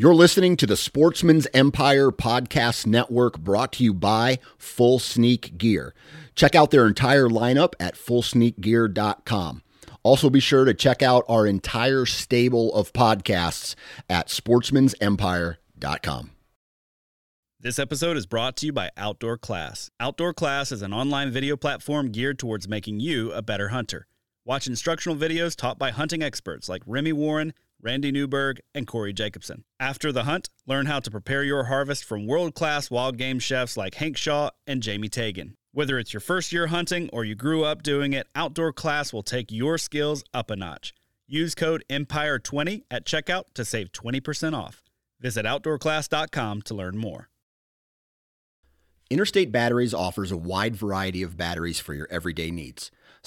You're listening to the Sportsman's Empire Podcast Network brought to you by Full Sneak Gear. Check out their entire lineup at fullsneakgear.com. Also, be sure to check out our entire stable of podcasts at sportsmansempire.com. This episode is brought to you by Outdoor Class. Outdoor Class is an online video platform geared towards making you a better hunter. Watch instructional videos taught by hunting experts like Remi Warren Randy Newberg, and Cory Jacobsen. After the hunt, learn how to prepare your harvest from world class wild game chefs like Hank Shaw and Jamie Tagan. Whether it's your first year hunting or you grew up doing it, Outdoor Class will take your skills up a notch. Use code EMPIRE20 at checkout to save 20% off. Visit OutdoorClass.com to learn more. Interstate Batteries offers a wide variety of batteries for your everyday needs.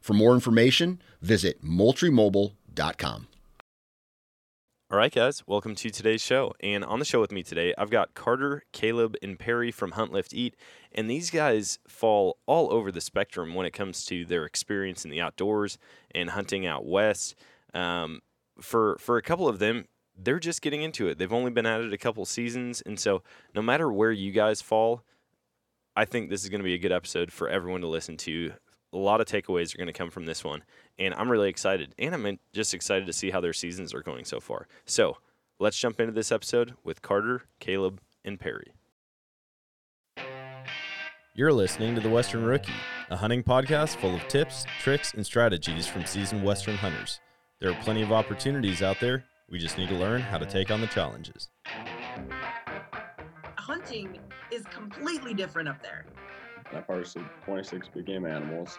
For more information, visit moultriemobile.com. All right, guys, welcome to today's show. And on the show with me today, I've got Carter, Caleb, and Perry from Hunt Lift Eat. And these guys fall all over the spectrum when it comes to their experience in the outdoors and hunting out west. Um, for for a couple of them, they're just getting into it. They've only been at it a couple seasons, and so no matter where you guys fall, I think this is going to be a good episode for everyone to listen to a lot of takeaways are going to come from this one, and I'm really excited. And I'm just excited to see how their seasons are going so far. So let's jump into this episode with Carter, Caleb, and Perry. You're listening to The Western Rookie, a hunting podcast full of tips, tricks, and strategies from seasoned Western hunters. There are plenty of opportunities out there. We just need to learn how to take on the challenges. Hunting is completely different up there. I've harvested 26 big game animals.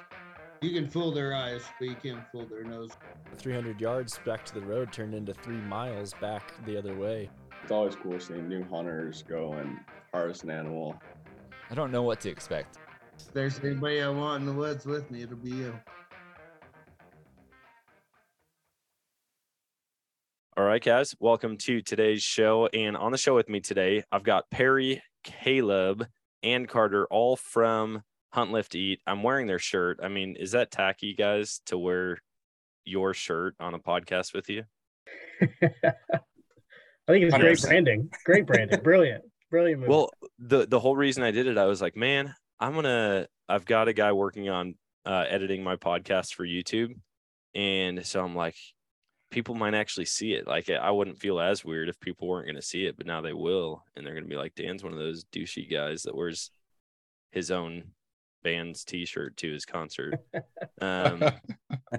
You can fool their eyes, but you can't fool their nose. 300 yards back to the road turned into three miles back the other way. It's always cool seeing new hunters go and harvest an animal. I don't know what to expect. If there's anybody I want in the woods with me, it'll be you. All right, guys, welcome to today's show. And on the show with me today, I've got Perry, Caleb, and Carter, all from Hunt Lift Eat. I'm wearing their shirt. I mean, is that tacky, guys, to wear your shirt on a podcast with you? I think it's 100%. great branding. Great branding. Brilliant. Brilliant Well, the the whole reason I did it, I was like, man, I'm gonna. I've got a guy working on uh, editing my podcast for YouTube, and so I'm like, people might actually see it. Like I wouldn't feel as weird if people weren't going to see it, but now they will, and they're going to be like, Dan's one of those douchey guys that wears his own band's T-shirt to his concert. Um,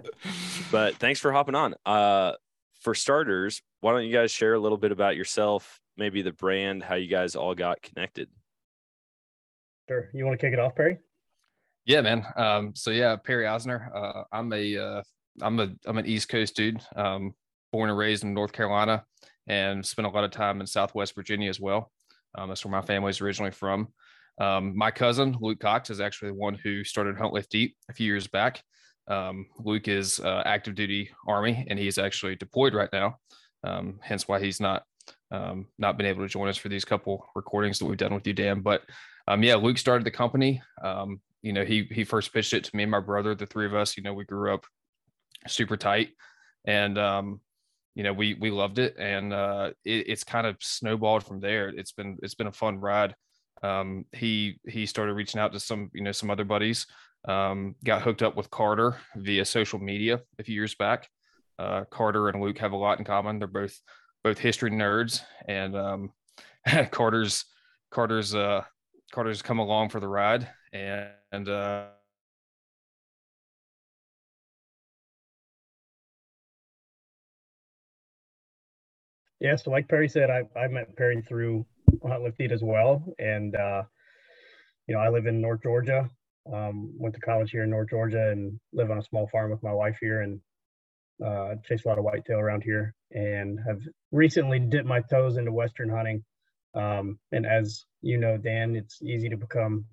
but thanks for hopping on. Uh, for starters, why don't you guys share a little bit about yourself, maybe the brand, how you guys all got connected? Sure. You want to kick it off, Perry? Yeah, man. Um, so yeah, Perry Eisner. Uh, I'm a uh, I'm a I'm an East Coast dude, um, born and raised in North Carolina, and spent a lot of time in Southwest Virginia as well. Um, that's where my family's originally from. Um, my cousin Luke Cox is actually the one who started Hunt Lift Eat a few years back. Um, Luke is uh, active duty Army, and he's actually deployed right now. Um, hence why he's not um, not been able to join us for these couple recordings that we've done with you, Dan. But yeah, Luke started the company. You know, he he first pitched it to me and my brother. The three of us, you know, we grew up super tight, and um, you know we we loved it, and uh, it, it's kind of snowballed from there. It's been it's been a fun ride. Um, he he started reaching out to some you know some other buddies. Um, got hooked up with Carter via social media a few years back. Uh, Carter and Luke have a lot in common. They're both both history nerds, and um, Carter's Carter's uh, Carter's come along for the ride, and, and uh, Yeah, so like Perry said, I, I met Perry through Hunt Lift Eat as well. And, uh, you know, I live in North Georgia, um, went to college here in North Georgia and live on a small farm with my wife here and uh, chase a lot of whitetail around here and have recently dipped my toes into Western hunting. Um, and as you know, Dan, it's easy to become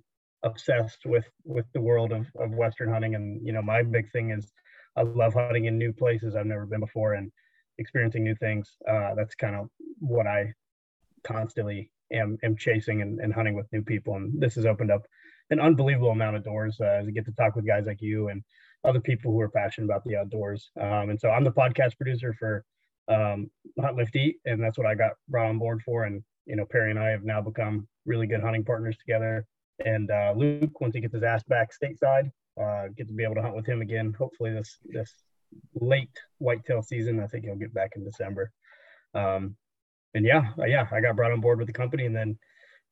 obsessed with with the world of, of Western hunting. And, you know, my big thing is I love hunting in new places I've never been before. And experiencing new things. Uh, that's kind of what I constantly am, am chasing and, and, hunting with new people. And this has opened up an unbelievable amount of doors uh, I get to talk with guys like you and other people who are passionate about the outdoors. Um, and so I'm the podcast producer for um, Hunt Lift Eat, and that's what I got brought on board for. And you know, Perry and I have now become really good hunting partners together. And uh, Luke, once he gets his ass back stateside, uh, get to be able to hunt with him again. Hopefully this this late whitetail season. I think he'll get back in December. Um, and yeah, uh, yeah, I got brought on board with the company, and then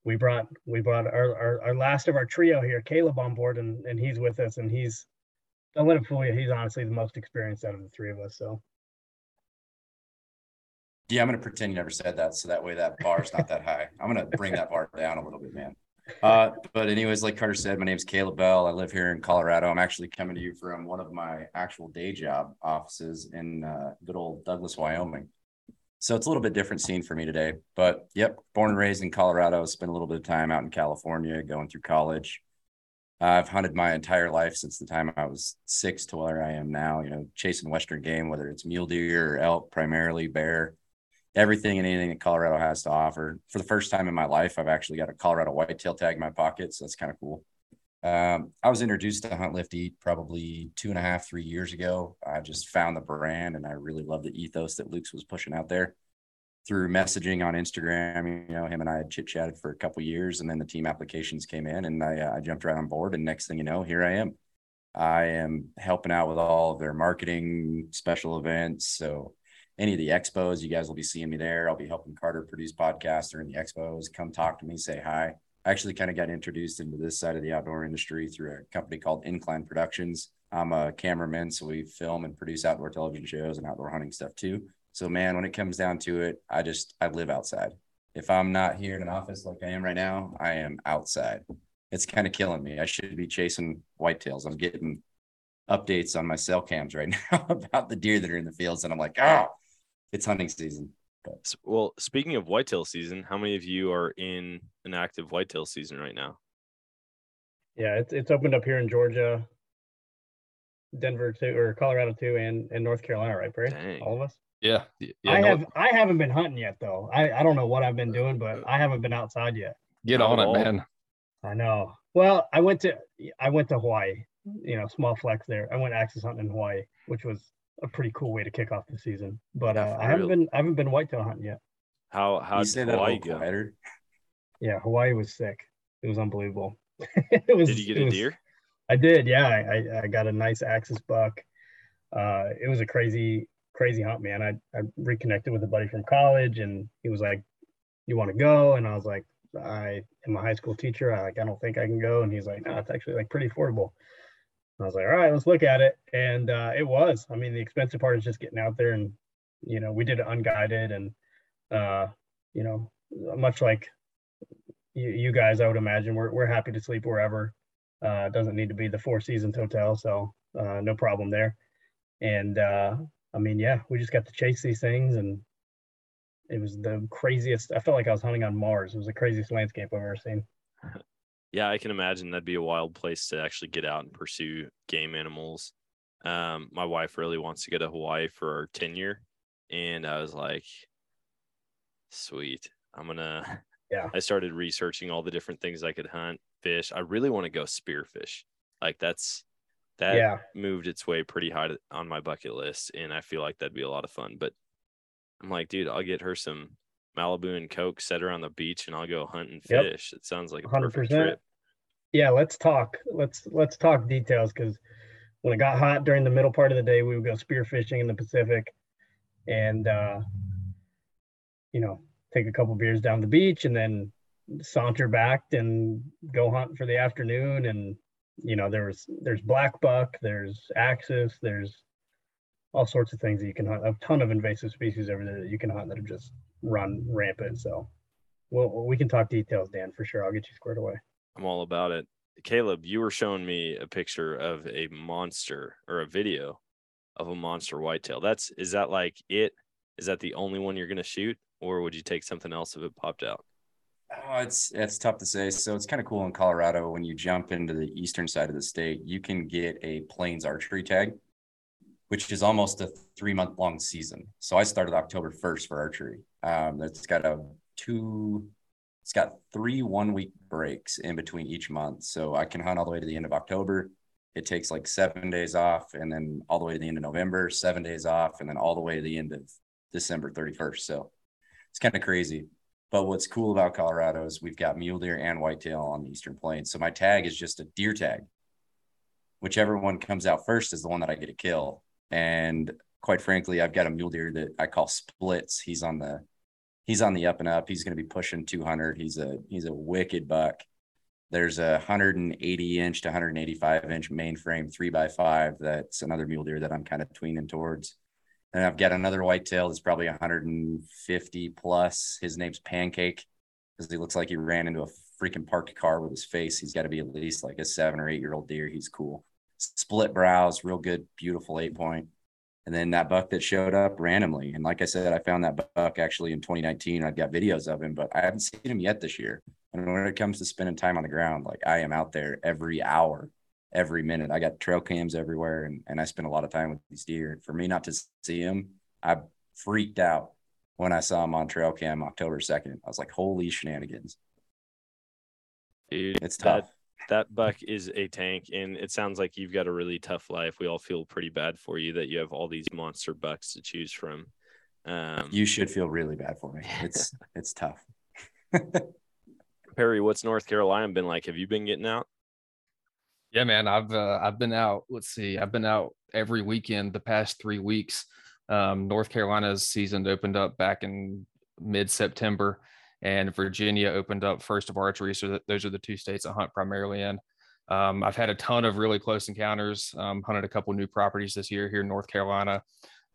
we brought we brought our, our, our last of our trio here, Caleb, on board, and and he's with us, and he's don't let him fool you. He's honestly the most experienced out of the three of us. So. Yeah, I'm gonna pretend you never said that, so that way that bar's not that high. I'm gonna bring that bar down a little bit, man. Uh, but anyways, like Carter said, my name's Caleb Bell. I live here in Colorado. I'm actually coming to you from one of my actual day job offices in uh, good old Douglas, Wyoming. So it's a little bit different scene for me today. But yep, born and raised in Colorado. Spent a little bit of time out in California, going through college. I've hunted my entire life since the time I was six to where I am now. You know, chasing Western game, whether it's mule deer or elk, primarily bear everything and anything that Colorado has to offer. For the first time in my life, I've actually got a Colorado whitetail tag in my pocket, so that's kind of cool. Um, I was introduced to Hunt Lift Eat probably two and a half, three years ago. I just found the brand and I really love the ethos that Luke's was pushing out there through messaging on Instagram. You know, him and I had chit chatted for a couple years, and then the team applications came in, and I, uh, I jumped right on board. And next thing you know, here I am. I am helping out with all of their marketing, special events. So any of the expos, you guys will be seeing me there. I'll be helping Carter produce podcasts during the expos. Come talk to me, say hi. I actually kind of got introduced into this side of the outdoor industry through a company called Incline Productions. I'm a cameraman, so we film and produce outdoor television shows and outdoor hunting stuff too. So man, when it comes down to it, I just I live outside. If I'm not here in an office like I am right now, I am outside. It's kind of killing me. I should be chasing whitetails. I'm getting updates on my cell cams right now about the deer that are in the fields, and I'm like, oh, it's hunting season. But. Well, speaking of whitetail season, how many of you are in an active whitetail season right now? Yeah, it's it's opened up here in Georgia, Denver too, or Colorado too, and and North Carolina, right, Brady? Dang. All of us. Yeah, yeah I no, have I haven't been hunting yet though. I I don't know what I've been doing, but I haven't been outside yet. Get on it, man. I know. Well, I went to I went to Hawaii. You know, small flex there. I went axis hunting in Hawaii, which was a pretty cool way to kick off the season. But uh, I haven't been I haven't been whitetail hunting yet. How how did Hawaii go? Quieter? Yeah, Hawaii was sick. It was unbelievable. it was. Did you get a was, deer? I did. Yeah, I I got a nice axis buck. Uh, it was a crazy crazy hunt, man. I I reconnected with a buddy from college, and he was like, "You want to go?" And I was like, "I am a high school teacher. I like I don't think I can go." And he's like, "No, it's actually like pretty affordable." I was like, all right, let's look at it. And uh, it was. I mean, the expensive part is just getting out there and, you know, we did it unguided and, uh, you know, much like you, you guys, I would imagine we're, we're happy to sleep wherever. Uh, doesn't need to be the Four Seasons Hotel. So uh, no problem there. And uh, I mean, yeah, we just got to chase these things and it was the craziest. I felt like I was hunting on Mars. It was the craziest landscape I've ever seen. Yeah, I can imagine that'd be a wild place to actually get out and pursue game animals. Um, my wife really wants to go to Hawaii for our tenure, and I was like, "Sweet, I'm gonna." Yeah. I started researching all the different things I could hunt, fish. I really want to go spearfish. Like that's that yeah. moved its way pretty high on my bucket list, and I feel like that'd be a lot of fun. But I'm like, dude, I'll get her some Malibu and Coke, set her on the beach, and I'll go hunt and fish. Yep. It sounds like a 100%. perfect trip. Yeah, let's talk. Let's let's talk details because when it got hot during the middle part of the day, we would go spear fishing in the Pacific, and uh, you know, take a couple beers down the beach, and then saunter back and go hunt for the afternoon. And you know, there's there's black buck, there's axis, there's all sorts of things that you can hunt. A ton of invasive species over there that you can hunt that have just run rampant. So, well, we can talk details, Dan, for sure. I'll get you squared away. I'm all about it. Caleb, you were showing me a picture of a monster or a video of a monster whitetail. That's is that like it? Is that the only one you're gonna shoot, or would you take something else if it popped out? Oh, it's it's tough to say. So it's kind of cool in Colorado when you jump into the eastern side of the state, you can get a plains archery tag, which is almost a three month long season. So I started October first for archery. Um, it's got a two, it's got three one week breaks in between each month. So I can hunt all the way to the end of October. It takes like seven days off, and then all the way to the end of November, seven days off, and then all the way to the end of December thirty first. So it's kind of crazy. But what's cool about Colorado is we've got mule deer and whitetail on the eastern plains. So my tag is just a deer tag. Whichever one comes out first is the one that I get to kill. And quite frankly, I've got a mule deer that I call splits. He's on the he's on the up and up. He's going to be pushing 200. He's a he's a wicked buck. There's a 180 inch to 185 inch mainframe three by five. That's another mule deer that I'm kind of tweening towards. And I've got another whitetail that's probably 150 plus. His name's Pancake because he looks like he ran into a freaking parked car with his face. He's got to be at least like a seven or eight year old deer. He's cool. Split brows, real good, beautiful eight point. And then that buck that showed up randomly. And like I said, I found that buck actually in 2019. I've got videos of him, but I haven't seen him yet this year. And when it comes to spending time on the ground, like I am out there every hour every minute. I got trail cams everywhere and, and I spend a lot of time with these deer. For me not to see them, I freaked out when I saw him on trail cam October 2nd. I was like, holy shenanigans. Dude, it's tough. That, that buck is a tank, and it sounds like you've got a really tough life. We all feel pretty bad for you that you have all these monster bucks to choose from. Um, you should feel really bad for me. It's it's tough. Perry, what's North Carolina been like? Have you been getting out? Yeah, man, I've uh, I've been out. Let's see, I've been out every weekend the past three weeks. Um, North Carolina's season opened up back in mid September, and Virginia opened up first of archery. So those are the two states I hunt primarily in. Um, I've had a ton of really close encounters. Um, hunted a couple new properties this year here in North Carolina.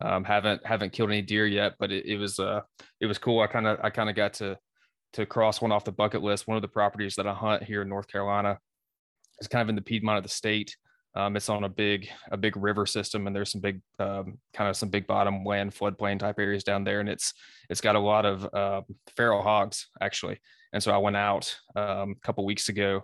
Um, haven't haven't killed any deer yet, but it, it was uh it was cool. I kind of I kind of got to to cross one off the bucket list. One of the properties that I hunt here in North Carolina is kind of in the Piedmont of the state. Um, it's on a big a big river system, and there's some big um, kind of some big bottom land floodplain type areas down there, and it's it's got a lot of uh, feral hogs actually. And so I went out um, a couple weeks ago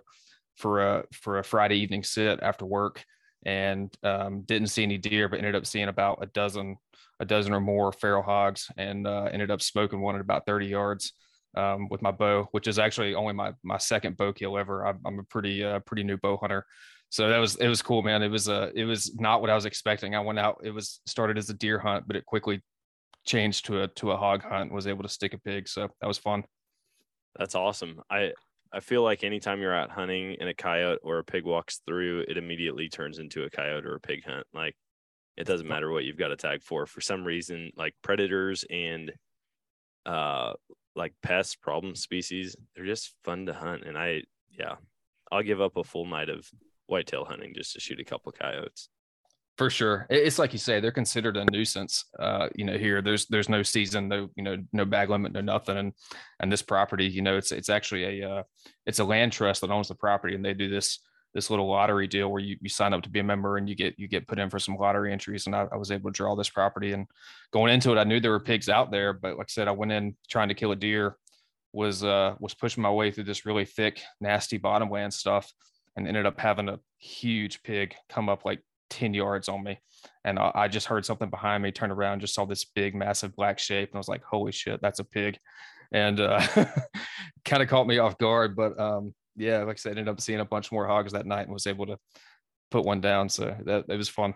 for a for a Friday evening sit after work, and um, didn't see any deer, but ended up seeing about a dozen a dozen or more feral hogs, and uh, ended up smoking one at about 30 yards um, with my bow, which is actually only my my second bow kill ever. I'm, I'm a pretty uh, pretty new bow hunter, so that was it was cool, man. It was a it was not what I was expecting. I went out. It was started as a deer hunt, but it quickly changed to a to a hog hunt. Was able to stick a pig, so that was fun. That's awesome. I I feel like anytime you're out hunting and a coyote or a pig walks through, it immediately turns into a coyote or a pig hunt. Like it doesn't matter what you've got a tag for. For some reason, like predators and uh like pests, problem species, they're just fun to hunt. And I, yeah, I'll give up a full night of whitetail hunting just to shoot a couple coyotes. For sure, it's like you say, they're considered a nuisance. Uh, you know, here there's there's no season, no you know, no bag limit, no nothing, and and this property, you know, it's it's actually a uh, it's a land trust that owns the property, and they do this this little lottery deal where you, you sign up to be a member and you get you get put in for some lottery entries and I, I, was able to draw this property and going into it I knew there were pigs out there but like I said I went in trying to kill a deer was uh was pushing my way through this really thick nasty bottomland stuff and ended up having a huge pig come up like 10 yards on me and I, I just heard something behind me turn around just saw this big massive black shape and I was like holy shit that's a pig and uh kind of caught me off guard but um yeah, like I said, ended up seeing a bunch more hogs that night and was able to put one down. So that it was fun.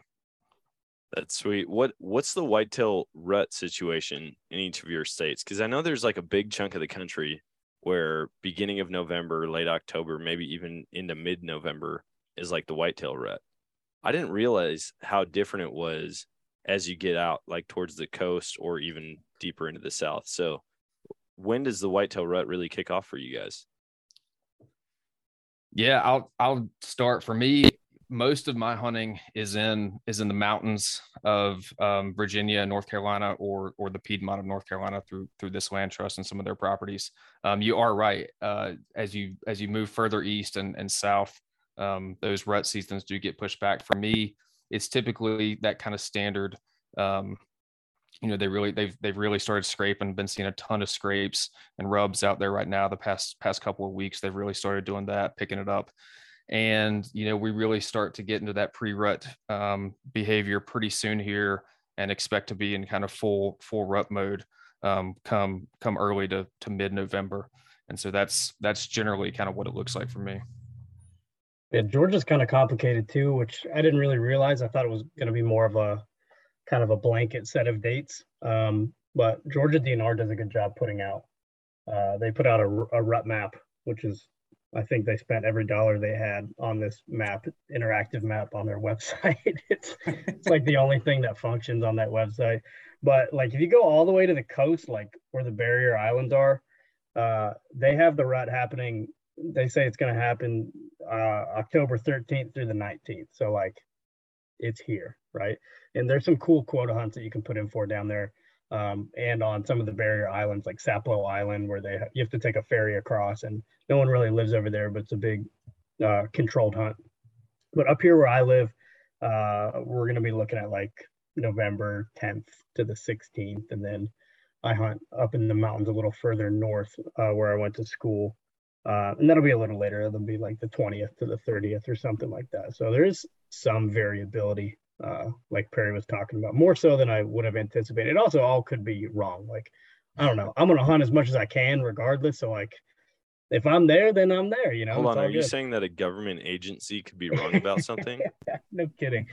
That's sweet. What what's the whitetail rut situation in each of your states? Because I know there's like a big chunk of the country where beginning of November, late October, maybe even into mid November is like the whitetail rut. I didn't realize how different it was as you get out like towards the coast or even deeper into the south. So when does the whitetail rut really kick off for you guys? Yeah, I'll I'll start for me. Most of my hunting is in is in the mountains of um, Virginia, North Carolina, or or the Piedmont of North Carolina through through this land trust and some of their properties. Um, you are right. Uh, as you as you move further east and and south, um, those rut seasons do get pushed back. For me, it's typically that kind of standard. Um, you know, they really they've they've really started scraping. Been seeing a ton of scrapes and rubs out there right now. The past past couple of weeks, they've really started doing that, picking it up and you know we really start to get into that pre-rut um, behavior pretty soon here and expect to be in kind of full full rut mode um, come come early to, to mid-november. And so that's that's generally kind of what it looks like for me. Yeah georgia's kind of complicated too which i didn't really realize. I thought it was going to be more of a kind of a blanket set of dates. Um, but georgia dnr does a good job putting out uh, they put out a, a rut map which is I think they spent every dollar they had on this map, interactive map on their website. it's it's like the only thing that functions on that website. But like if you go all the way to the coast, like where the barrier islands are, uh, they have the rut happening. They say it's going to happen uh, October 13th through the 19th. So like it's here, right? And there's some cool quota hunts that you can put in for down there um, and on some of the barrier islands like Sapelo Island, where they you have to take a ferry across, and no one really lives over there, but it's a big uh, controlled hunt. But up here where I live, uh, we're going to be looking at like November 10th to the 16th, and then I hunt up in the mountains a little further north uh, where I went to school. Uh, and that'll be a little later. It'll be like the 20th to the 30th or something like that. So there is some variability uh, like Perry was talking about, more so than I would have anticipated. It also all could be wrong. Like, I don't know. I'm gonna hunt as much as I can, regardless. So like, if I'm there, then I'm there. You know. Hold on. Are good. you saying that a government agency could be wrong about something? no kidding.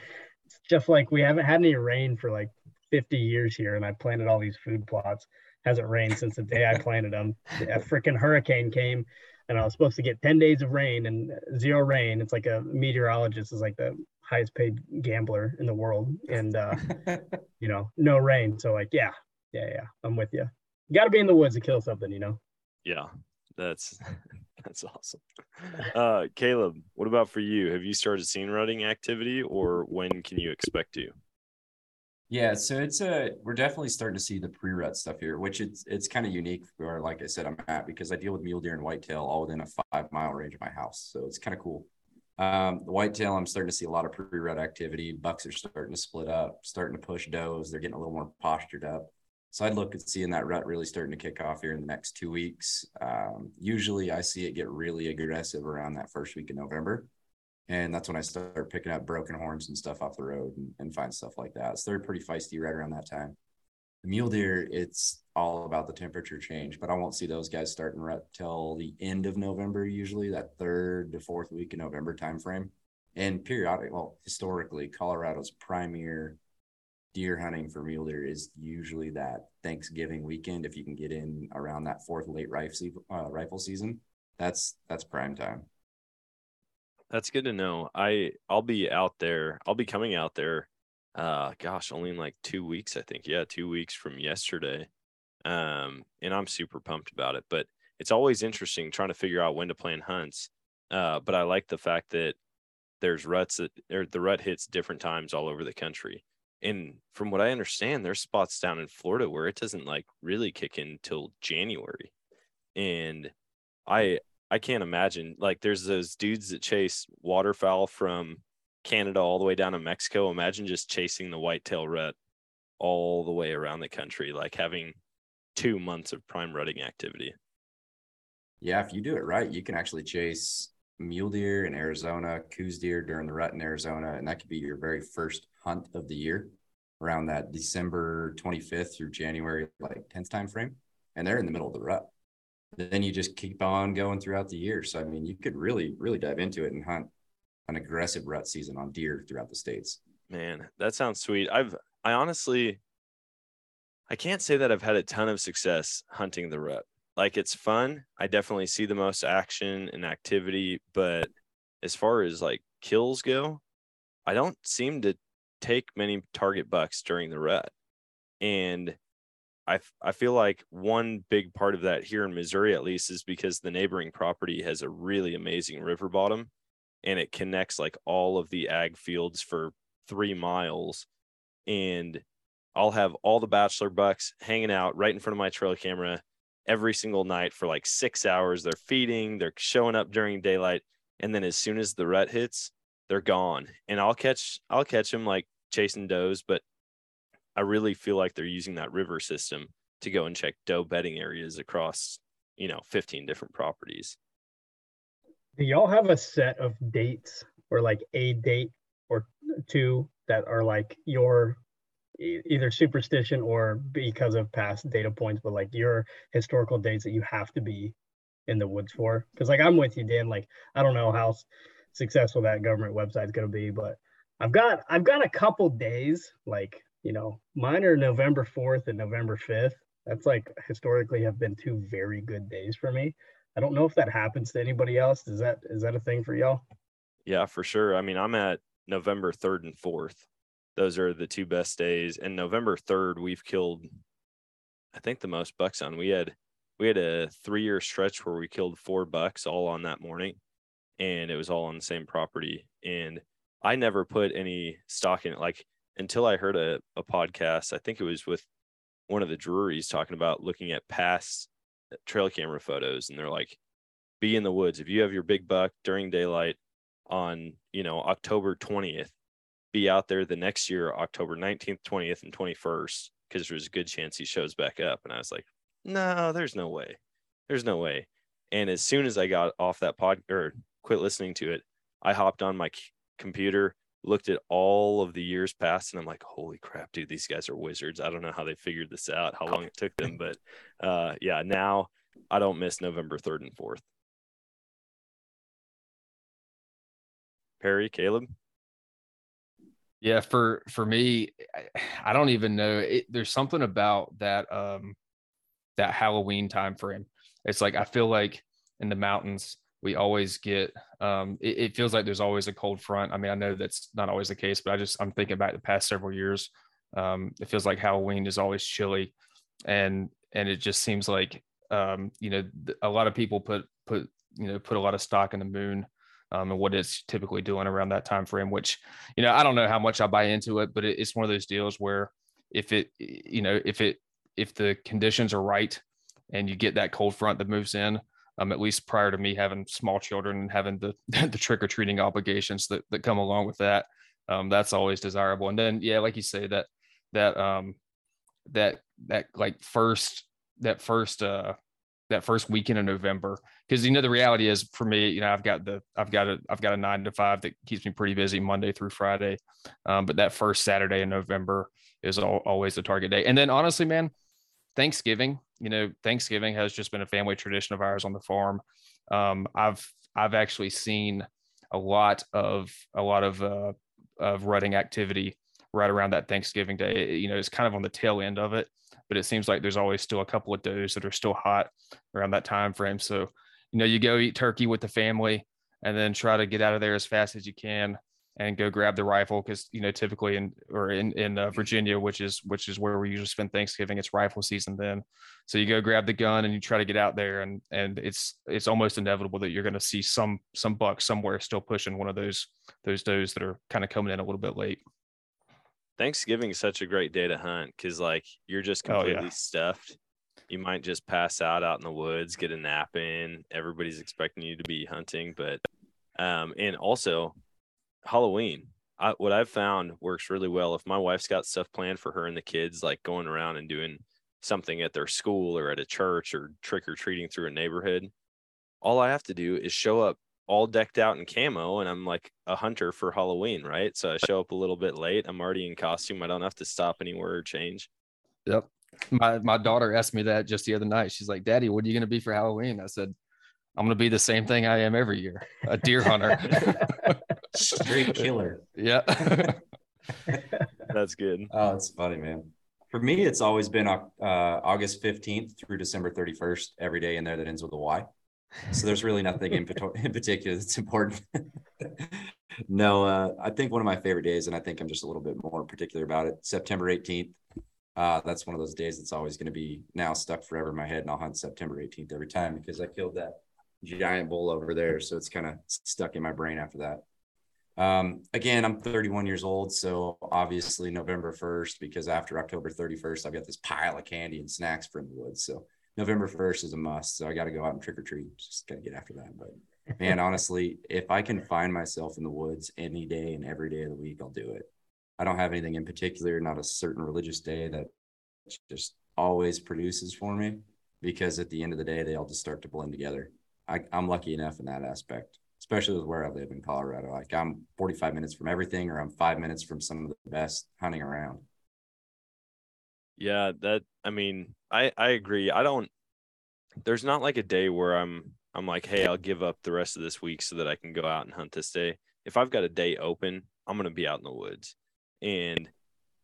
It's just like we haven't had any rain for like 50 years here, and I planted all these food plots. Hasn't rained since the day I planted them. A freaking hurricane came, and I was supposed to get 10 days of rain and zero rain. It's like a meteorologist is like the highest paid gambler in the world and uh you know no rain so like yeah yeah yeah i'm with you you got to be in the woods to kill something you know yeah that's that's awesome uh caleb what about for you have you started seeing rutting activity or when can you expect to yeah, so it's a we're definitely starting to see the pre-rut stuff here, which it's it's kind of unique for like I said I'm at because I deal with mule deer and whitetail all within a five mile range of my house, so it's kind of cool. Um, the whitetail, I'm starting to see a lot of pre-rut activity. Bucks are starting to split up, starting to push does. They're getting a little more postured up. So I'd look at seeing that rut really starting to kick off here in the next two weeks. Um, usually I see it get really aggressive around that first week in November. And that's when I start picking up broken horns and stuff off the road and, and find stuff like that. So they're pretty feisty right around that time. The mule deer, it's all about the temperature change, but I won't see those guys starting rut till the end of November, usually that third to fourth week in November timeframe. And periodic, well, historically, Colorado's premier deer hunting for mule deer is usually that Thanksgiving weekend. If you can get in around that fourth late rifle, uh, rifle season, that's that's prime time. That's good to know. I I'll be out there. I'll be coming out there uh gosh only in like two weeks i think yeah two weeks from yesterday um and i'm super pumped about it but it's always interesting trying to figure out when to plan hunts uh but i like the fact that there's ruts that the rut hits different times all over the country and from what i understand there's spots down in florida where it doesn't like really kick in till january and i i can't imagine like there's those dudes that chase waterfowl from Canada all the way down to Mexico. Imagine just chasing the whitetail rut all the way around the country, like having two months of prime rutting activity. Yeah, if you do it right, you can actually chase mule deer in Arizona, Coues deer during the rut in Arizona, and that could be your very first hunt of the year around that December 25th through January like 10th time frame. And they're in the middle of the rut. Then you just keep on going throughout the year. So I mean, you could really, really dive into it and hunt an aggressive rut season on deer throughout the states. Man, that sounds sweet. I've I honestly I can't say that I've had a ton of success hunting the rut. Like it's fun. I definitely see the most action and activity, but as far as like kills go, I don't seem to take many target bucks during the rut. And I, I feel like one big part of that here in Missouri, at least, is because the neighboring property has a really amazing river bottom and it connects like all of the ag fields for three miles. And I'll have all the bachelor bucks hanging out right in front of my trail camera every single night for like six hours. They're feeding, they're showing up during daylight. And then as soon as the rut hits, they're gone. And I'll catch, I'll catch them like chasing does, but I really feel like they're using that river system to go and check doe bedding areas across, you know, 15 different properties. Do y'all have a set of dates or like a date or two that are like your either superstition or because of past data points, but like your historical dates that you have to be in the woods for? Because like I'm with you, Dan. Like I don't know how successful that government website is going to be, but I've got I've got a couple days like you know mine are November 4th and November 5th. That's like historically have been two very good days for me. I don't know if that happens to anybody else. Is that is that a thing for y'all? Yeah, for sure. I mean, I'm at November 3rd and 4th. Those are the two best days. And November 3rd, we've killed I think the most bucks on. We had we had a 3-year stretch where we killed 4 bucks all on that morning and it was all on the same property and I never put any stock in it like until I heard a, a podcast. I think it was with one of the Drury's talking about looking at past trail camera photos and they're like be in the woods if you have your big buck during daylight on you know october 20th be out there the next year october 19th 20th and 21st because there's a good chance he shows back up. And i was like no there's no way. There's no way. And as soon as i got off that pod or quit listening to it i hopped on my c- computer looked at all of the years past and i'm like holy crap dude these guys are wizards. I don't know how they figured this out how long it took them but uh yeah now i don't miss november 3rd and 4th perry caleb Yeah, for for me, I- don't even know. It, there's something about that um that Halloween time frame. It's like I feel like in the mountains we always get um it, it feels like there's always a cold front. I mean, I know that's not always the case, but I just I'm thinking back the past several years. Um, it feels like Halloween is always chilly, and and it just seems like um you know a lot of people put put you know put a lot of stock in the moon um, and what it's typically doing around that time frame which you know i don't know how much i buy into it but it, it's one of those deals where if it you know if it if the conditions are right and you get that cold front that moves in um, at least prior to me having small children and having the the trick-or-treating obligations that, that come along with that um, that's always desirable. And then yeah like you say that that um that that like first that first uh that first weekend of November. Because you know the reality is for me you know I've got the I've got a I've got a nine to five that keeps me pretty busy Monday through Friday. Um, but that first Saturday in November is al- always the target day. And then honestly man Thanksgiving you know Thanksgiving has just been a family tradition of ours on the farm. Um, I've I've actually seen a lot of a lot of uh, of rutting activity right around that Thanksgiving day. You know it's kind of on the tail end of it but it seems like there's always still a couple of does that are still hot around that time frame. So, you know, you go eat turkey with the family and then try to get out of there as fast as you can and go grab the rifle because you know typically in or in in uh, Virginia, which is which is where we usually spend Thanksgiving, it's rifle season then. So you go grab the gun and you try to get out there, and and it's it's almost inevitable that you're going to see some some buck somewhere still pushing one of those those does that are kind of coming in a little bit late. Thanksgiving is such a great day to hunt because like you're just Oh, yeah. completely stuffed. You might just pass out out in the woods, get a nap in. Everybody's expecting you to be hunting, but um, and also Halloween. I, what I've found works really well. If my wife's got stuff planned for her and the kids, like going around and doing something at their school or at a church or trick or treating through a neighborhood, all I have to do is show up all decked out in camo and I'm like a hunter for Halloween, right? So I show up a little bit late. I'm already in costume. I don't have to stop anywhere or change. Yep. My my daughter asked me that just the other night. She's like, "Daddy, what are you going to be for Halloween?" I said, "I'm going to be the same thing I am every year, a deer hunter." Straight killer. Yeah. That's good. Oh, that's funny, man. For me, it's always been uh, August 15th through December 31st, every day in there that ends with a Y. So there's really nothing in, in particular that's important. no, uh, I think one of my favorite days, and I think I'm just a little bit more particular about it, September 18th. Uh, that's one of those days that's always going to be now stuck forever in my head, and I'll hunt September 18th every time because I killed that giant bull over there. So it's kind of stuck in my brain after that. Um, again, I'm 31 years old, so obviously November 1st, because after October 31st, I've got this pile of candy and snacks from the woods. So November 1st is a must. So I got to go out and trick or treat. Just got to get after that. But man, honestly, if I can find myself in the woods any day and every day of the week, I'll do it. I don't have anything in particular, not a certain religious day that just always produces for me because at the end of the day, they all just start to blend together. I, I'm lucky enough in that aspect especially with where I live in Colorado. Like I'm 45 minutes from everything, or I'm five minutes from some of the best hunting around. Yeah, that I mean, I I agree. I don't. There's not like a day where I'm I'm like, hey, I'll give up the rest of this week so that I can go out and hunt this day. If I've got a day open, I'm gonna be out in the woods, and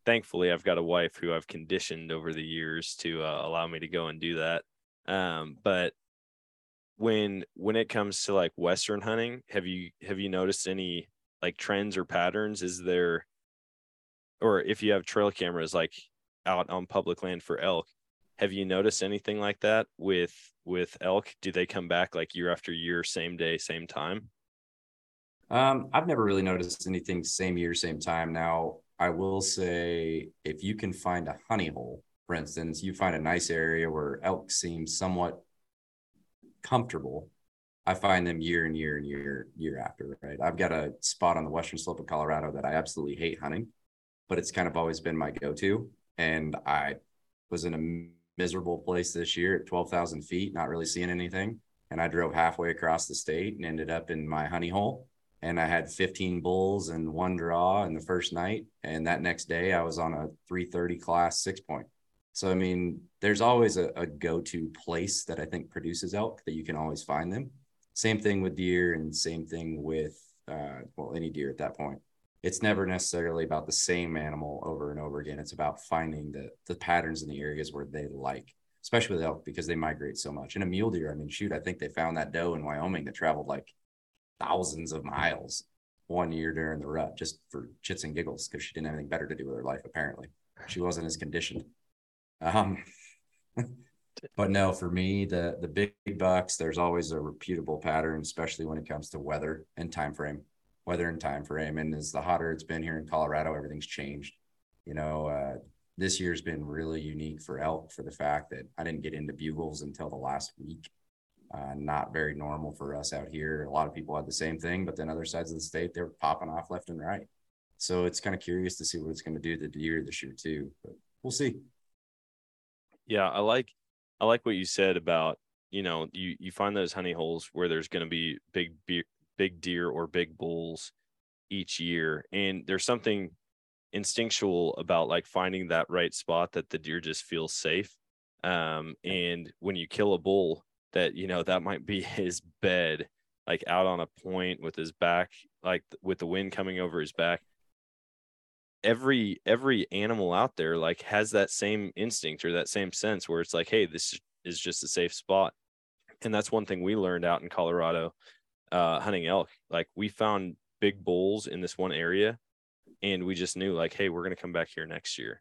thankfully, I've got a wife who I've conditioned over the years to uh, allow me to go and do that. Um, but when when it comes to like western hunting have you have you noticed any like trends or patterns is there or if you have trail cameras like out on public land for elk have you noticed anything like that with with elk do they come back like year after year same day same time um i've never really noticed anything same year same time now i will say if you can find a honey hole for instance you find a nice area where elk seem somewhat comfortable, I find them year and year and year year after. Right, I've got a spot on the western slope of Colorado that I absolutely hate hunting, but it's kind of always been my go-to. And I was in a miserable place this year at twelve thousand feet, not really seeing anything. And I drove halfway across the state and ended up in my honey hole. And I had 15 bulls and one draw in the first night. And that next day, I was on a 330 class six point. So, I mean, there's always a, a go to place that I think produces elk that you can always find them. Same thing with deer, and same thing with, uh, well, any deer at that point. It's never necessarily about the same animal over and over again. It's about finding the, the patterns in the areas where they like, especially with elk because they migrate so much. And a mule deer, I mean, shoot, I think they found that doe in Wyoming that traveled like thousands of miles one year during the rut just for chits and giggles because she didn't have anything better to do with her life, apparently. She wasn't as conditioned. Um, but no, for me, the the big bucks, there's always a reputable pattern, especially when it comes to weather and time frame. Weather and time frame, and as the hotter it's been here in Colorado, everything's changed. You know, uh, this year's been really unique for elk for the fact that I didn't get into bugles until the last week. Uh, not very normal for us out here. A lot of people had the same thing, but then other sides of the state they were popping off left and right. So it's kind of curious to see what it's going to do to the deer this year too. But we'll see. Yeah, I like I like what you said about you know you you find those honey holes where there's going to be big big deer or big bulls each year, and there's something instinctual about like finding that right spot that the deer just feels safe. Um, and when you kill a bull, that you know that might be his bed, like out on a point with his back, like with the wind coming over his back. Every every animal out there like has that same instinct or that same sense where it's like hey this is just a safe spot. And that's one thing we learned out in colorado uh hunting elk like we found big bulls in this one area and we just knew like hey we're going to come back here next year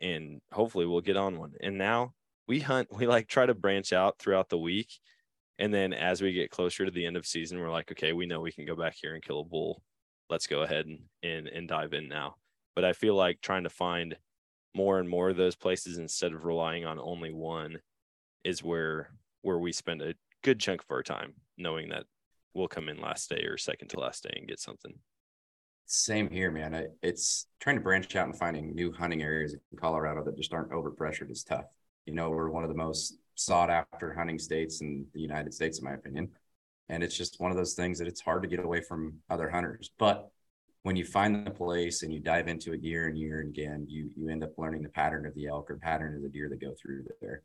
and hopefully we'll get on one. And now we hunt we like try to branch out throughout the week. And then as we get closer to the end of season we're like okay we know we can go back here and kill a bull. Let's go ahead and and, and dive in now. But I feel like trying to find more and more of those places instead of relying on only one is where where we spend a good chunk of our time knowing that we'll come in last day or second to last day and get something. Same here, man. It's trying to branch out and finding new hunting areas in Colorado that just aren't overpressured is tough. You know, we're one of the most sought after hunting states in the United States, in my opinion. And it's just one of those things that it's hard to get away from other hunters. But when you find the place and you dive into it year and year and again, you you end up learning the pattern of the elk or pattern of the deer that go through there.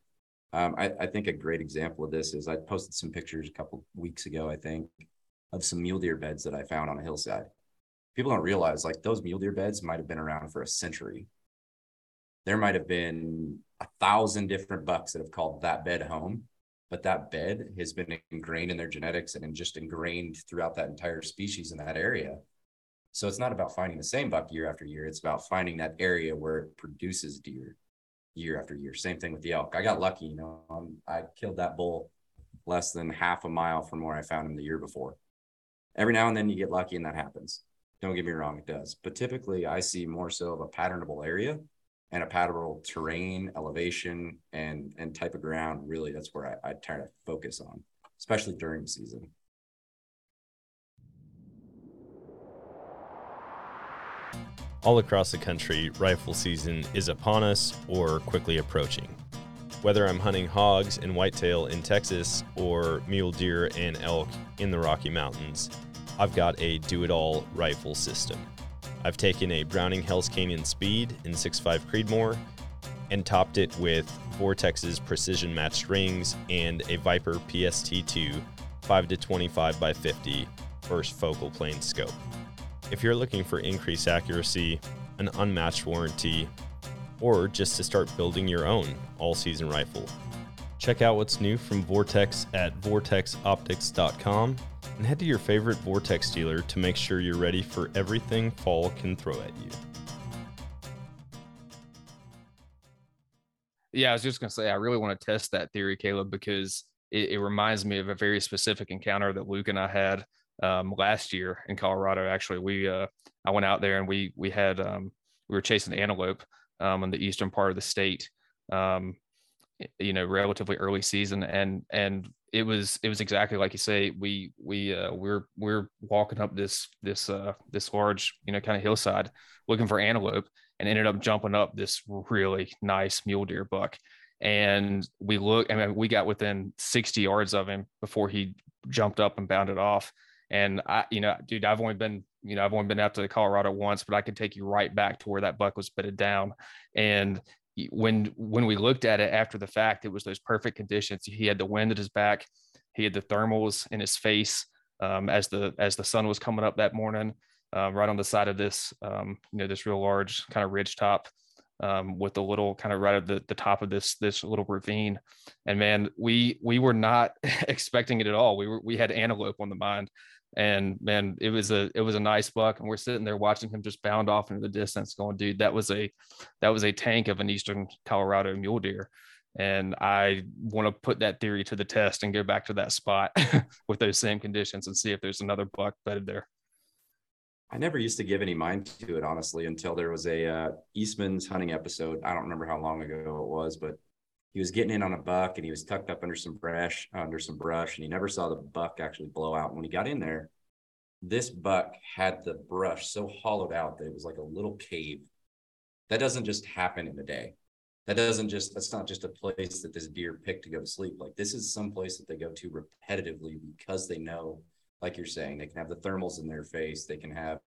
Um, I, I, think a great example of this is I posted some pictures a couple weeks ago, I think, of some mule deer beds that I found on a hillside. People don't realize like those mule deer beds might have been around for a century. There might have been a thousand different bucks that have called that bed home, but that bed has been ingrained in their genetics and just ingrained throughout that entire species in that area so it's not about finding the same buck year after year. It's about finding that area where it produces deer year after year. Same thing with the elk. I got lucky, you know. Um, I killed that bull less than half a mile from where I found him the year before. Every now and then you get lucky and that happens. Don't get me wrong, it does. But typically I see more so of a patternable area and a patternable terrain, elevation, and and type of ground. Really, that's where I, I try to focus on, especially during the season. All across the country, rifle season is upon us or quickly approaching. Whether I'm hunting hogs and whitetail in Texas or mule deer and elk in the Rocky Mountains, I've got a do it all rifle system. I've taken a Browning Hell's Canyon Speed in 6.5 Creedmoor and topped it with Vortex's precision matched rings and a Viper PST2 5 to 25 by 50 first focal plane scope. If you're looking for increased accuracy, an unmatched warranty, or just to start building your own all season rifle, check out what's new from Vortex at vortexoptics.com and head to your favorite Vortex dealer to make sure you're ready for everything fall can throw at you. Yeah, I was just gonna say I really want to test that theory, Caleb, because it, it, reminds me of a very specific encounter that Luke and I had um, last year in Colorado. Actually, we uh, I went out there and we we had um, we were chasing antelope um, in the eastern part of the state. Um, you know, relatively early season, and and it was it was exactly like you say. We we uh, we're we're walking up this this uh, this large you know kind of hillside looking for antelope, and ended up jumping up this really nice mule deer buck. And we look, I mean, we got within 60 yards of him before he jumped up and bounded off. And I, you know, dude, I've only been, you know, I've only been out to Colorado once, but I could take you right back to where that buck was bedded down. And when when we looked at it after the fact, it was those perfect conditions. He had the wind at his back, he had the thermals in his face um, as the as the sun was coming up that morning, uh, right on the side of this, um, you know, this real large kind of ridge top. Um, with the little kind of right at the, the top of this this little ravine, and man, we we were not expecting it at all. We were we had antelope on the mind, and man it was a it was a nice buck and we're sitting there watching him just bound off into the distance going dude that was a that was a tank of an eastern colorado mule deer. And i want to put that theory to the test and go back to that spot with those same conditions and see if there's another buck bedded there. I never used to give any mind to it honestly until there was a uh, eastman's hunting episode. I don't remember how long ago it was but he was getting in on a buck and he was tucked up under some brush under some brush and he never saw the buck actually blow out. When he got in there, this buck had the brush so hollowed out that it was like a little cave. That doesn't just happen in a day. That doesn't just that's not just a place that this deer picked to go to sleep. Like this is some place that they go to repetitively because they know, like you're saying, they can have the thermals in their face, they can have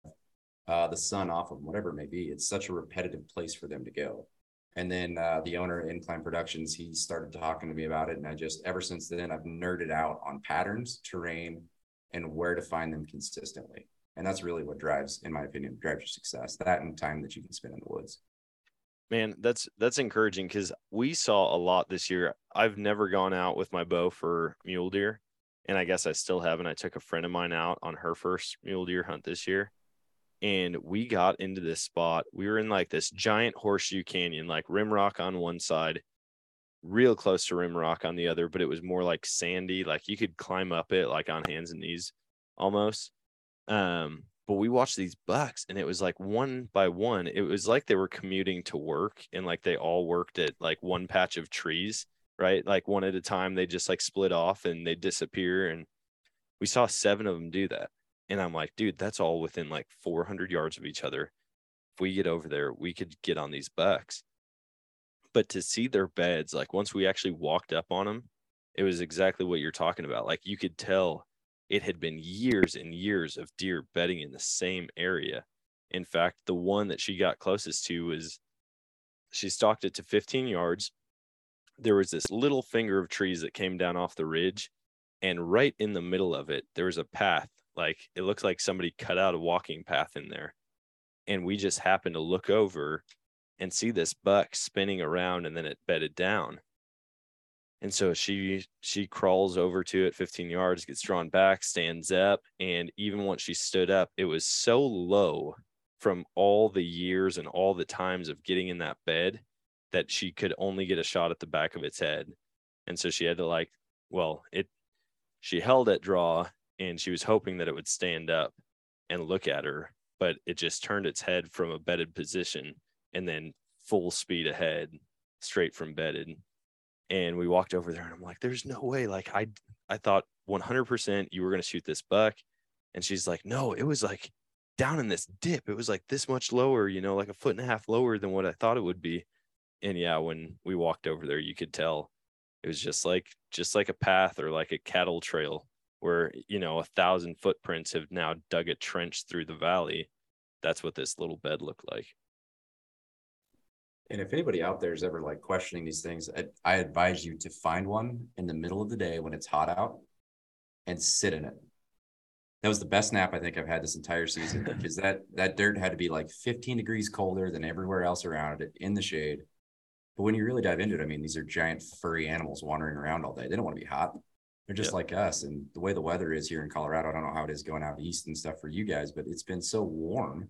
uh, the sun off of them, whatever it may be. It's such a repetitive place for them to go. And then uh, the owner Incline Productions, he started talking to me about it. And I just, ever since then, I've nerded out on patterns, terrain, and where to find them consistently. And that's really what drives, in my opinion, drives your success. That and time that you can spend in the woods. Man, that's that's encouraging because we saw a lot this year. I've never gone out with my bow for mule deer, and I guess I still haven't. I took a friend of mine out on her first mule deer hunt this year, and we got into this spot. We were in like this giant horseshoe canyon, like rim rock on one side, real close to rim rock on the other, but it was more like sandy, like you could climb up it like on hands and knees almost. Um, but we watched these bucks and it was like one by one, it was like they were commuting to work and like they all worked at like one patch of trees, right? Like one at a time, they just like split off and they disappear. And we saw seven of them do that. And I'm like, dude, that's all within like 400 yards of each other. If we get over there, we could get on these bucks. But to see their beds, like once we actually walked up on them, it was exactly what you're talking about. Like you could tell it had been years and years of deer bedding in the same area. In fact, the one that she got closest to was she stalked it to 15 yards. There was this little finger of trees that came down off the ridge. And right in the middle of it, there was a path like it looks like somebody cut out a walking path in there. And we just happened to look over and see this buck spinning around and then it bedded down. And so she she crawls over to it 15 yards, gets drawn back, stands up, and even once she stood up, it was so low from all the years and all the times of getting in that bed that she could only get a shot at the back of its head. And so she had to like, well, it she held at draw and she was hoping that it would stand up and look at her, but it just turned its head from a bedded position and then full speed ahead straight from bedded. And we walked over there and I'm like, there's no way. Like I I thought 100% you were going to shoot this buck. And she's like, no, it was like down in this dip. It was like this much lower, you know, like a foot and a half lower than what I thought it would be. And yeah, when we walked over there, you could tell it was just like just like a path or like a cattle trail where you know a thousand footprints have now dug a trench through the valley. That's what this little bed looked like. And if anybody out there is ever like questioning these things, I, I advise you to find one in the middle of the day when it's hot out and sit in it. That was the best nap I think I've had this entire season because that that dirt had to be like 15 degrees colder than everywhere else around it in the shade. But when you really dive into it, I mean, these are giant furry animals wandering around all day. They don't want to be hot. They're just like us. And the way the weather is here in Colorado, I don't know how it is going out east and stuff for you guys, but it's been so warm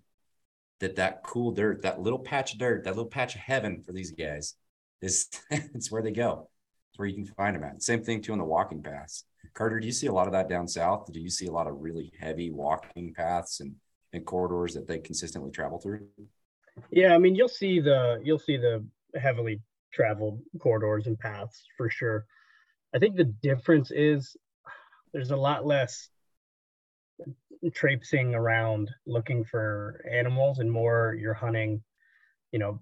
that that cool dirt, that little patch of dirt, that little patch of heaven for these guys is it's where they go. It's where you can find them at. Same thing too on the walking paths. Carter, do you see a lot of that down south? Do you see a lot of really heavy walking paths and, and corridors that they consistently travel through? Yeah, I mean you'll see the you'll see the heavily traveled corridors and paths for sure. I think the difference is there's a lot less traipsing around looking for animals and more you're hunting, you know,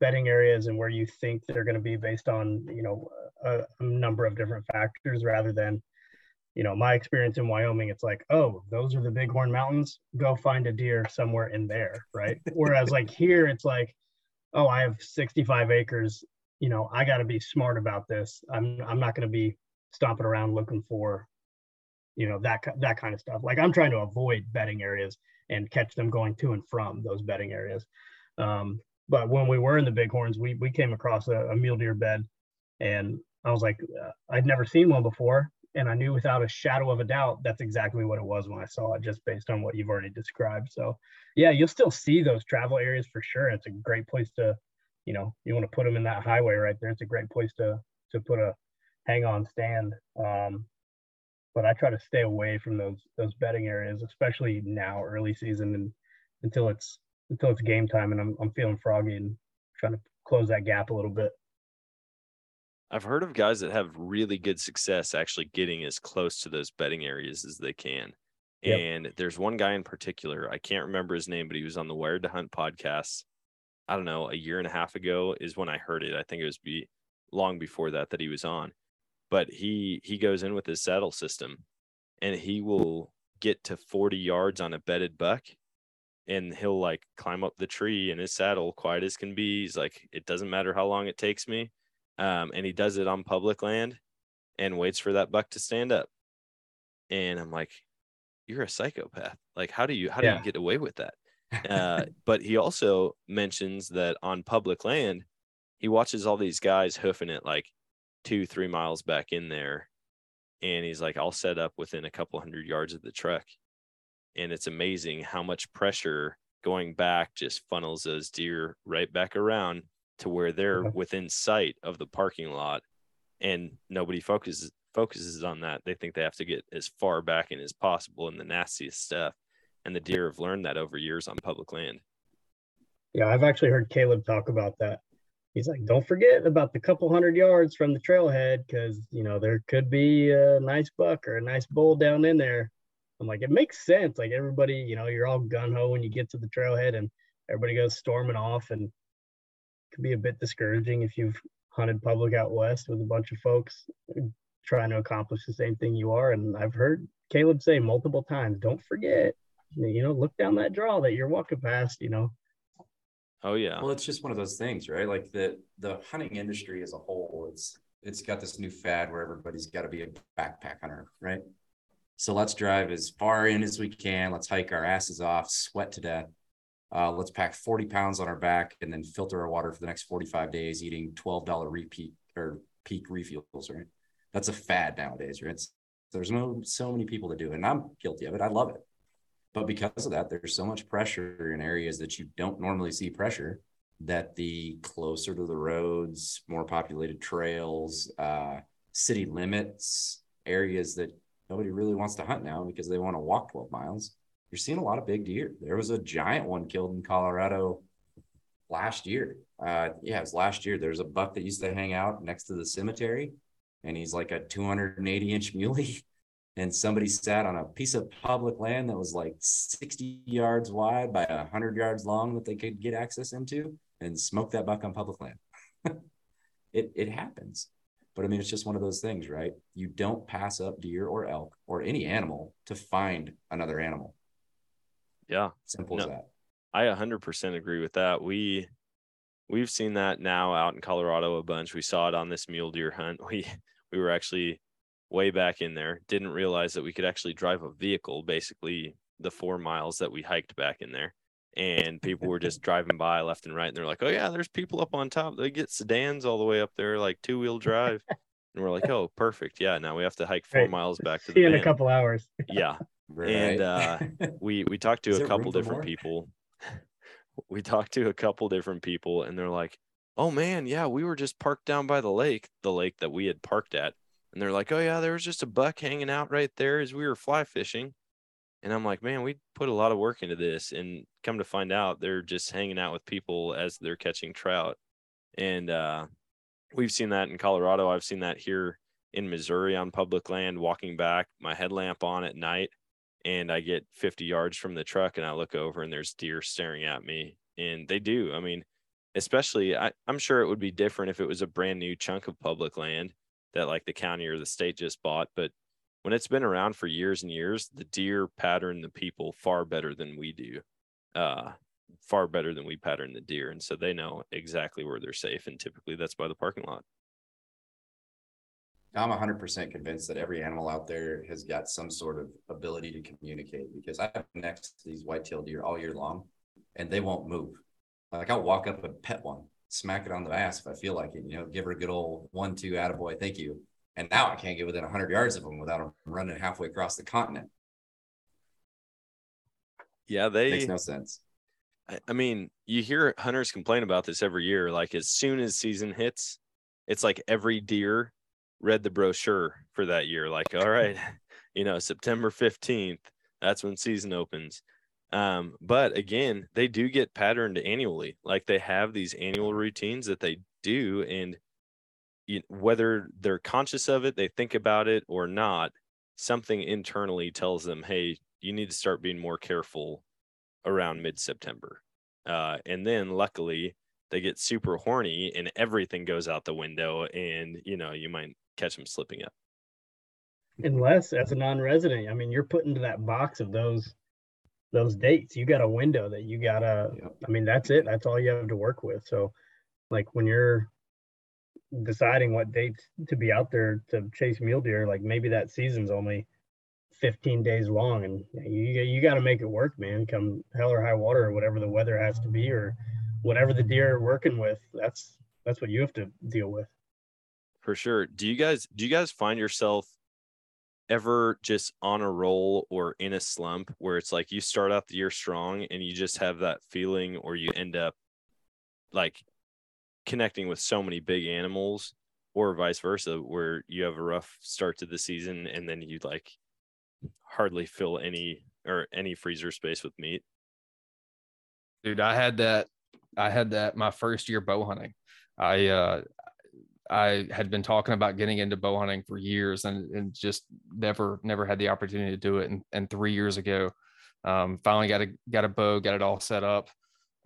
bedding areas and where you think they're going to be based on, you know, a, a number of different factors rather than, you know, my experience in Wyoming, it's like, oh, those are the Bighorn Mountains. Go find a deer somewhere in there, right? Whereas like here, it's like, oh, I have 65 acres. You know, I got to be smart about this. I'm I'm not going to be stomping around looking for you know that that kind of stuff. Like i'm trying to avoid bedding areas and catch them going to and from those bedding areas. Um, but when we were in the bighorns we we came across a, a mule deer bed and i was like uh, i'd never seen one before and i knew without a shadow of a doubt that's exactly what it was when i saw it just based on what you've already described. So yeah you'll still see those travel areas for sure it's a great place to you know you want to put them in that highway right there it's a great place to to put a hang on stand um, but I try to stay away from those those bedding areas, especially now early season and until it's until it's game time and I'm I'm feeling froggy and trying to close that gap a little bit. I've heard of guys that have really good success actually getting as close to those bedding areas as they can. Yep. And there's one guy in particular, I can't remember his name, but he was on the Wired to Hunt podcast. I don't know, a year and a half ago is when I heard it. I think it was be long before that that he was on. But he he goes in with his saddle system and he will get to 40 yards on a bedded buck and he'll like climb up the tree in his saddle quiet as can be. He's like it doesn't matter how long it takes me. Um, and he does it on public land and waits for that buck to stand up. And i'm like you're a psychopath. Like how do you how do you get away with that uh, but he also mentions that on public land he watches all these guys hoofing it like two, three miles back in there. And he's like, I'll set up within a couple hundred yards of the truck. And it's amazing how much pressure going back just funnels those deer right back around to where they're within sight of the parking lot. And nobody focuses focuses on that. They think they have to get as far back in as possible in the nastiest stuff. And the deer have learned that over years on public land. Yeah, I've actually heard Caleb talk about that he's like, don't forget about the couple hundred yards from the trailhead because you know there could be a nice buck or a nice bull down in there. I'm like, it makes sense. Like everybody, you know, you're all gun ho when you get to the trailhead and everybody goes storming off, and it could be a bit discouraging if you've hunted public out west with a bunch of folks trying to accomplish the same thing you are. And I've heard Caleb say multiple times, don't forget, you know, look down that draw that you're walking past, you know, Oh yeah. Well, it's just one of those things, right? Like the the hunting industry as a whole, it's it's got this new fad where everybody's got to be a backpack hunter, right? So let's drive as far in as we can. Let's hike our asses off, sweat to death. Uh, let's pack 40 pounds on our back and then filter our water for the next 45 days, eating $12 repeat or peak refuels, right? That's a fad nowadays, right? It's, there's no so many people that do it, and I'm guilty of it. I love it. But because of that, there's so much pressure in areas that you don't normally see pressure that the closer to the roads, more populated trails, uh, city limits, areas that nobody really wants to hunt now because they want to walk 12 miles. You're seeing a lot of big deer. There was a giant one killed in Colorado last year. Uh, yeah, it was last year. There's a buck that used to hang out next to the cemetery, and he's like a 280 inch muley. And somebody sat on a piece of public land that was like 60 yards wide by 100 yards long that they could get access into and smoke that buck on public land. it, it happens. But I mean, it's just one of those things, right? You don't pass up deer or elk or any animal to find another animal. Yeah. Simple no, as that. I 100% agree with that. We we've seen that now out in Colorado a bunch. We saw it on this mule deer hunt. We we were actually way back in there. Didn't realize that we could actually drive a vehicle basically the 4 miles that we hiked back in there. And people were just driving by left and right and they're like, "Oh yeah, there's people up on top. They get sedans all the way up there like two-wheel drive." and we're like, "Oh, perfect. Yeah, now we have to hike 4 right. miles back to See the in a couple hours." yeah. Right. And uh, we we talked to a couple different people. we talked to a couple different people, and they're like, "Oh man, yeah, we were just parked down by the lake, the lake that we had parked at." And they're like, "Oh yeah, there was just a buck hanging out right there as we were fly fishing." And I'm like, "Man, we put a lot of work into this." And come to find out, they're just hanging out with people as they're catching trout. And uh, we've seen that in Colorado. I've seen that here in Missouri on public land, walking back, my headlamp on at night and I get 50 yards from the truck and I look over and there's deer staring at me. And they do. I mean, especially, I, I'm sure it would be different if it was a brand new chunk of public land that like the county or the state just bought. But when it's been around for years and years, the deer pattern the people far better than we do. Uh, far better than we pattern the deer. And so they know exactly where they're safe. And typically that's by the parking lot. I'm 100% convinced that every animal out there has got some sort of ability to communicate because I have next to these white-tailed deer all year long and they won't move. Like I'll walk up and pet one, smack it on the ass if I feel like it, you know, give her a good old one, two, attaboy, thank you. And now I can't get within 100 yards of them without them running halfway across the continent. Yeah, they makes no sense. I, I mean, you hear hunters complain about this every year. Like as soon as season hits, it's like every deer read the brochure for that year like all right you know september 15th that's when season opens um, but again they do get patterned annually like they have these annual routines that they do and you, whether they're conscious of it they think about it or not something internally tells them hey you need to start being more careful around mid-september uh, and then luckily they get super horny and everything goes out the window and you know you might catch them slipping up. Unless as a non-resident, I mean, you're put into that box of those those dates. You got a window that you gotta. Yep. I mean, that's it. That's all you have to work with. So, like when you're deciding what dates to be out there to chase mule deer, like maybe that season's only 15 days long, and you you got to make it work, man. Come hell or high water, or whatever the weather has to be, or whatever the deer are working with. That's that's what you have to deal with for sure. Do you guys do you guys find yourself ever just on a roll or in a slump where it's like you start out the year strong and you just have that feeling or you end up like connecting with so many big animals or vice versa where you have a rough start to the season and then you like hardly fill any or any freezer space with meat? Dude i had that i had that my first year bow hunting. I uh I had been talking about getting into bow hunting for years and, and just never, never had the opportunity to do it. And, and three years ago, um, finally got a, got a bow, got it all set up.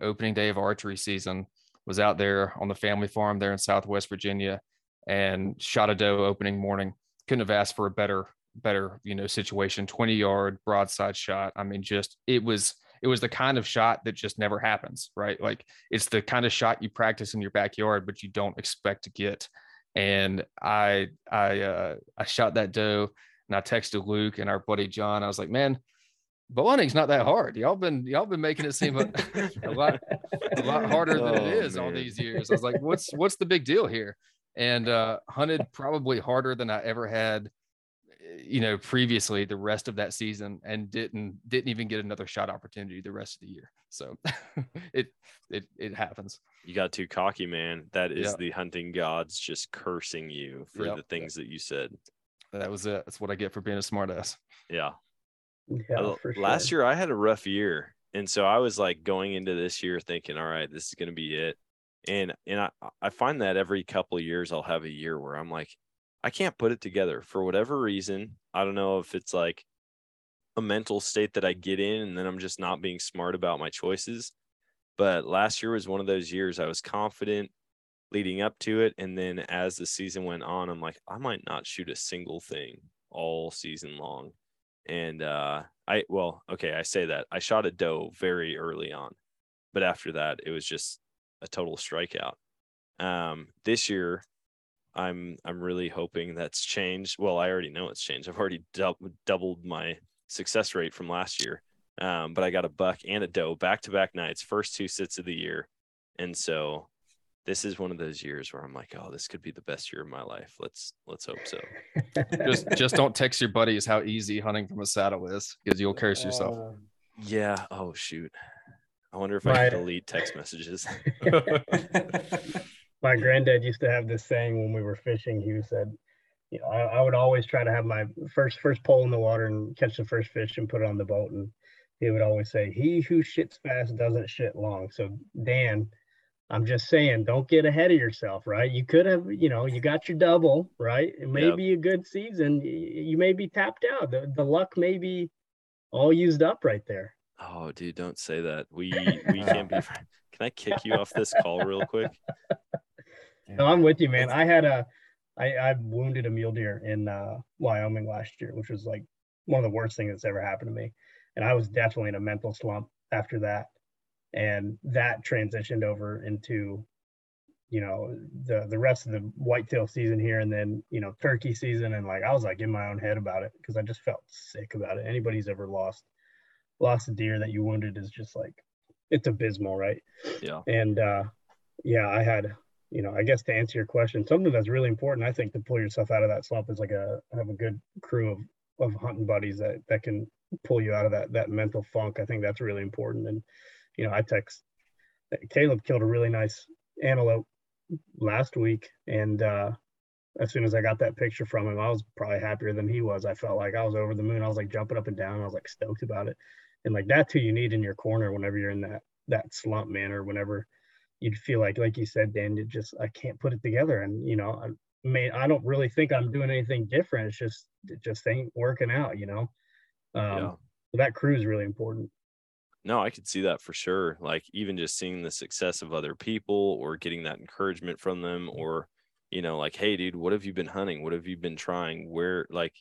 Opening day of archery season was out there on the family farm there in Southwest Virginia and shot a doe opening morning. Couldn't have asked for a better, better, you know, situation, 20 yard broadside shot. I mean, just, it was, it was the kind of shot that just never happens, right? Like it's the kind of shot you practice in your backyard, but you don't expect to get. And I I uh, I shot that doe and I texted Luke and our buddy John. I was like, man, bow hunting's not that hard. Y'all been y'all been making it seem a, a lot a lot harder than oh, it is man. all these years. I was like, what's what's the big deal here? And uh, hunted probably harder than I ever had you know previously the rest of that season and didn't didn't even get another shot opportunity the rest of the year so it it it happens you got too cocky man that is the hunting gods just cursing you for the things that you said That was it. That's what I get for being a smartass. Yeah. Yeah, Uh, for last year I had a rough year, and so I was like going into this year thinking, all right, this is going to be it. And and I I find that every couple of years I'll have a year where I'm like, I can't put it together for whatever reason. I don't know if it's like a mental state that I get in, and then I'm just not being smart about my choices. But last year was one of those years I was confident leading up to it, and then as the season went on, I'm like, I might not shoot a single thing all season long and uh i well okay i say that i shot a doe very early on but after that it was just a total strikeout um this year i'm i'm really hoping that's changed well i already know it's changed i've already dou- doubled my success rate from last year um but i got a buck and a doe back to back nights first two sits of the year and so this is one of those years where i'm like oh this could be the best year of my life let's let's hope so Just just don't text your buddies how easy hunting from a saddle is because you'll curse yourself. Yeah. Oh shoot. I wonder if My- I can delete text messages. my granddad used to have this saying when we were fishing. He said, you know, I, I would always try to have my first first pole in the water and catch the first fish and put it on the boat. And he would always say, "He who shits fast doesn't shit long." So Dan, I'm just saying, don't get ahead of yourself, right? You could have, you know, you got your double, right? It may Yep. be a good season. You may be tapped out. The, the luck may be all used up right there. oh, dude, don't say that. We we can't be. Can I kick you off this call real quick? No, I'm with you, man. I had a, I, I wounded a mule deer in uh, Wyoming last year, which was like one of the worst things that's ever happened to me. And I was definitely in a mental slump after that. And that transitioned over into, you know, the the rest of the whitetail season here, and then you know turkey season, and like I was like in my own head about it because I just felt sick about it. Anybody's ever lost lost a deer that you wounded is just like it's abysmal, right? Yeah. And uh, yeah, I had, you know, I guess to answer your question, something that's really important, I think, to pull yourself out of that slump is like a have a good crew of of hunting buddies that that can pull you out of that that mental funk. I think that's really important. And you know, I text Caleb killed a really nice antelope last week, and uh, as soon as I got that picture from him, I was probably happier than he was. I felt like I was over the moon. I was like jumping up and down. I was like stoked about it, and like that's who you need in your corner whenever you're in that that slump, man, or whenever you'd feel like, like you said, Dan, you just I can't put it together, and you know, I may I don't really think I'm doing anything different. It's just it just ain't working out, you know. Um, Yeah. so that crew is really important. No, I could see that for sure. Like even just seeing the success of other people or getting that encouragement from them or you know like hey dude, what have you been hunting? What have you been trying? Where like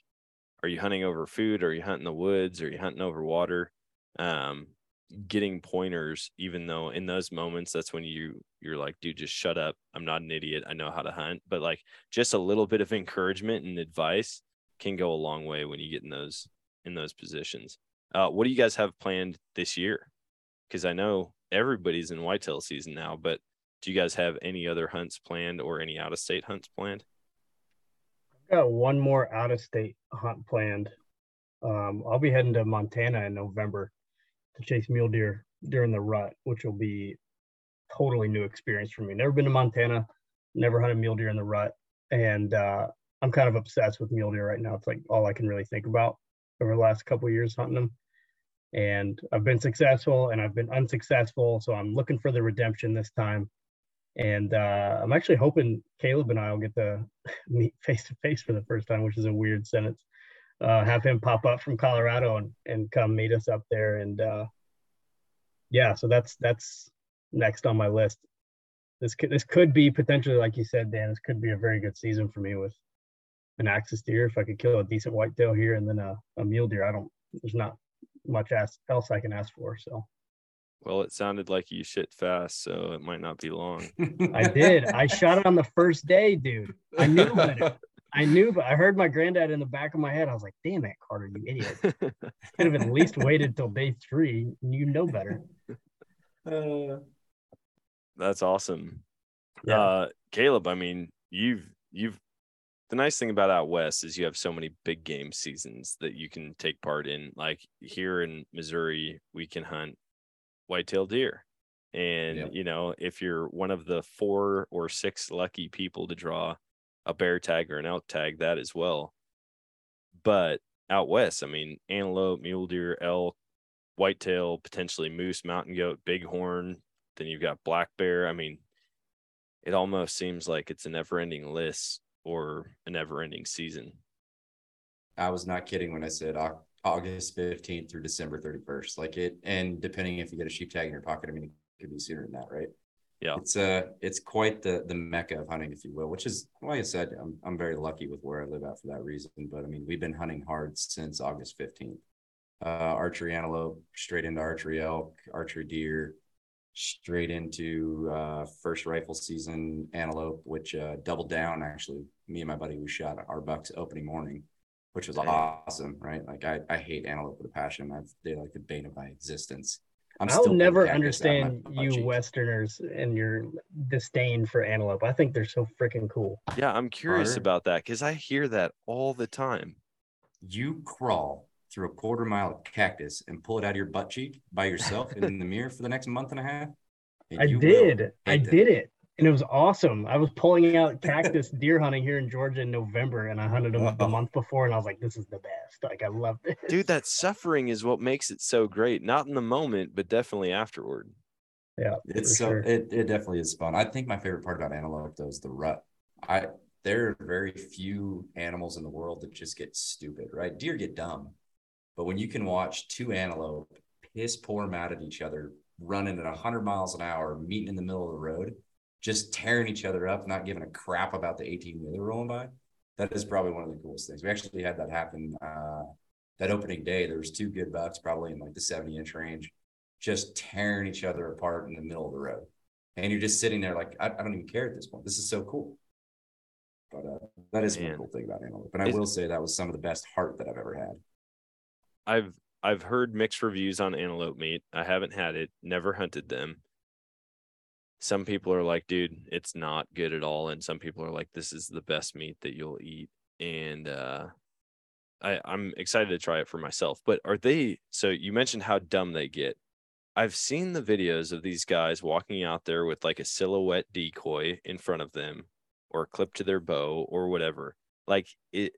are you hunting over food? Are you hunting the woods? Are you hunting over water? Um getting pointers even though in those moments that's when you you're like dude just shut up i'm not an idiot i know how to hunt but like just a little bit of encouragement and advice can go a long way when you get in those in those positions uh, what do you guys have planned this year? Because I know everybody's in whitetail season now, but do you guys have any other hunts planned or any out of state hunts planned? I've got one more out of state hunt planned. Um, I'll be heading to Montana in November to chase mule deer during the rut, which will be totally new experience for me. Never been to Montana, never hunted mule deer in the rut, and uh, I'm kind of obsessed with mule deer right now. It's like all I can really think about over the last couple years hunting them. And I've been successful and I've been unsuccessful, so I'm looking for the redemption this time. And uh, I'm actually hoping Caleb and I will get to meet face to face for the first time, which is a weird sentence. Uh, have him pop up from Colorado and, and come meet us up there. And uh, yeah, so that's that's next on my list. This could this could be potentially, like you said, Dan. This could be a very good season for me with an axis deer. If I could kill a decent whitetail here and then a, a mule deer, I don't. There's not much ask, else I can ask for. So Well, it sounded like you shit fast, so it might not be long. I did. I shot it on the first day, dude. I knew better. I knew, but I heard my granddad in the back of my head. I was like, "Damn it, Carter, you idiot! Could have at least waited till day three. You know better." That's awesome. Yeah. Uh, Caleb, I mean, you've you've the nice thing about out west is you have so many big game seasons that you can take part in. Like here in Missouri, we can hunt whitetail deer. And Yep. you know, if you're one of the four or six lucky people to draw a bear tag or an elk tag, that as well. But out west, I mean, antelope, mule deer, elk, whitetail, potentially moose, mountain goat, bighorn. Then you've got black bear. I mean, it almost seems like it's a never ending list or a never ending season. I was not kidding when I said August 15th through December 31st. Like it, and depending if you get a sheep tag in your pocket, I mean, it could be sooner than that, right? Yeah. It's uh it's quite the the mecca of hunting, if you will, which is like I said, I'm I'm very lucky with where I live at for that reason. But I mean, we've been hunting hard since August 15th. Uh archery antelope, straight into archery elk, archery deer, straight into uh first rifle season antelope, which uh doubled down actually. Me and my buddy we shot our bucks opening morning which was awesome, right? Like I, I hate antelope with a passion. I've they're like the bane of my existence. I will never understand you Westerners and your disdain for antelope. I think they're so freaking cool. Yeah, I'm curious Carter, about that because I hear that all the time. You crawl through a quarter mile of cactus and pull it out of your butt cheek by yourself in the mirror for the next month and a half. I did. I did it and it was awesome. I was pulling out cactus deer hunting here in Georgia in November, and I hunted them wow. the month before, and I was like, "This is the best!" Like, I love it. Dude, that suffering is what makes it so great. Not in the moment, but definitely afterward. Yeah, it's so sure. it, it definitely is fun. I think my favorite part about antelope though is the rut. I there are very few animals in the world that just get stupid, right? Deer get dumb, but when you can watch two antelope piss poor mad at each other, running at hundred miles an hour, meeting in the middle of the road just tearing each other up, not giving a crap about the 18 wheeler rolling by. That is probably one of the coolest things. We actually had that happen uh, that opening day. There was two good bucks, probably in like the 70 inch range, just tearing each other apart in the middle of the road. And you're just sitting there like, I, I don't even care at this point. This is so cool. But uh, that is Man. one cool thing about antelope. But I will say that was some of the best heart that I've ever had. I've I've heard mixed reviews on antelope meat. I haven't had it, never hunted them some people are like, dude, it's not good at all. And some people are like, this is the best meat that you'll eat. And uh, I, I'm excited to try it for myself. But are they so you mentioned how dumb they get? I've seen the videos of these guys walking out there with like a silhouette decoy in front of them or clipped to their bow or whatever. Like it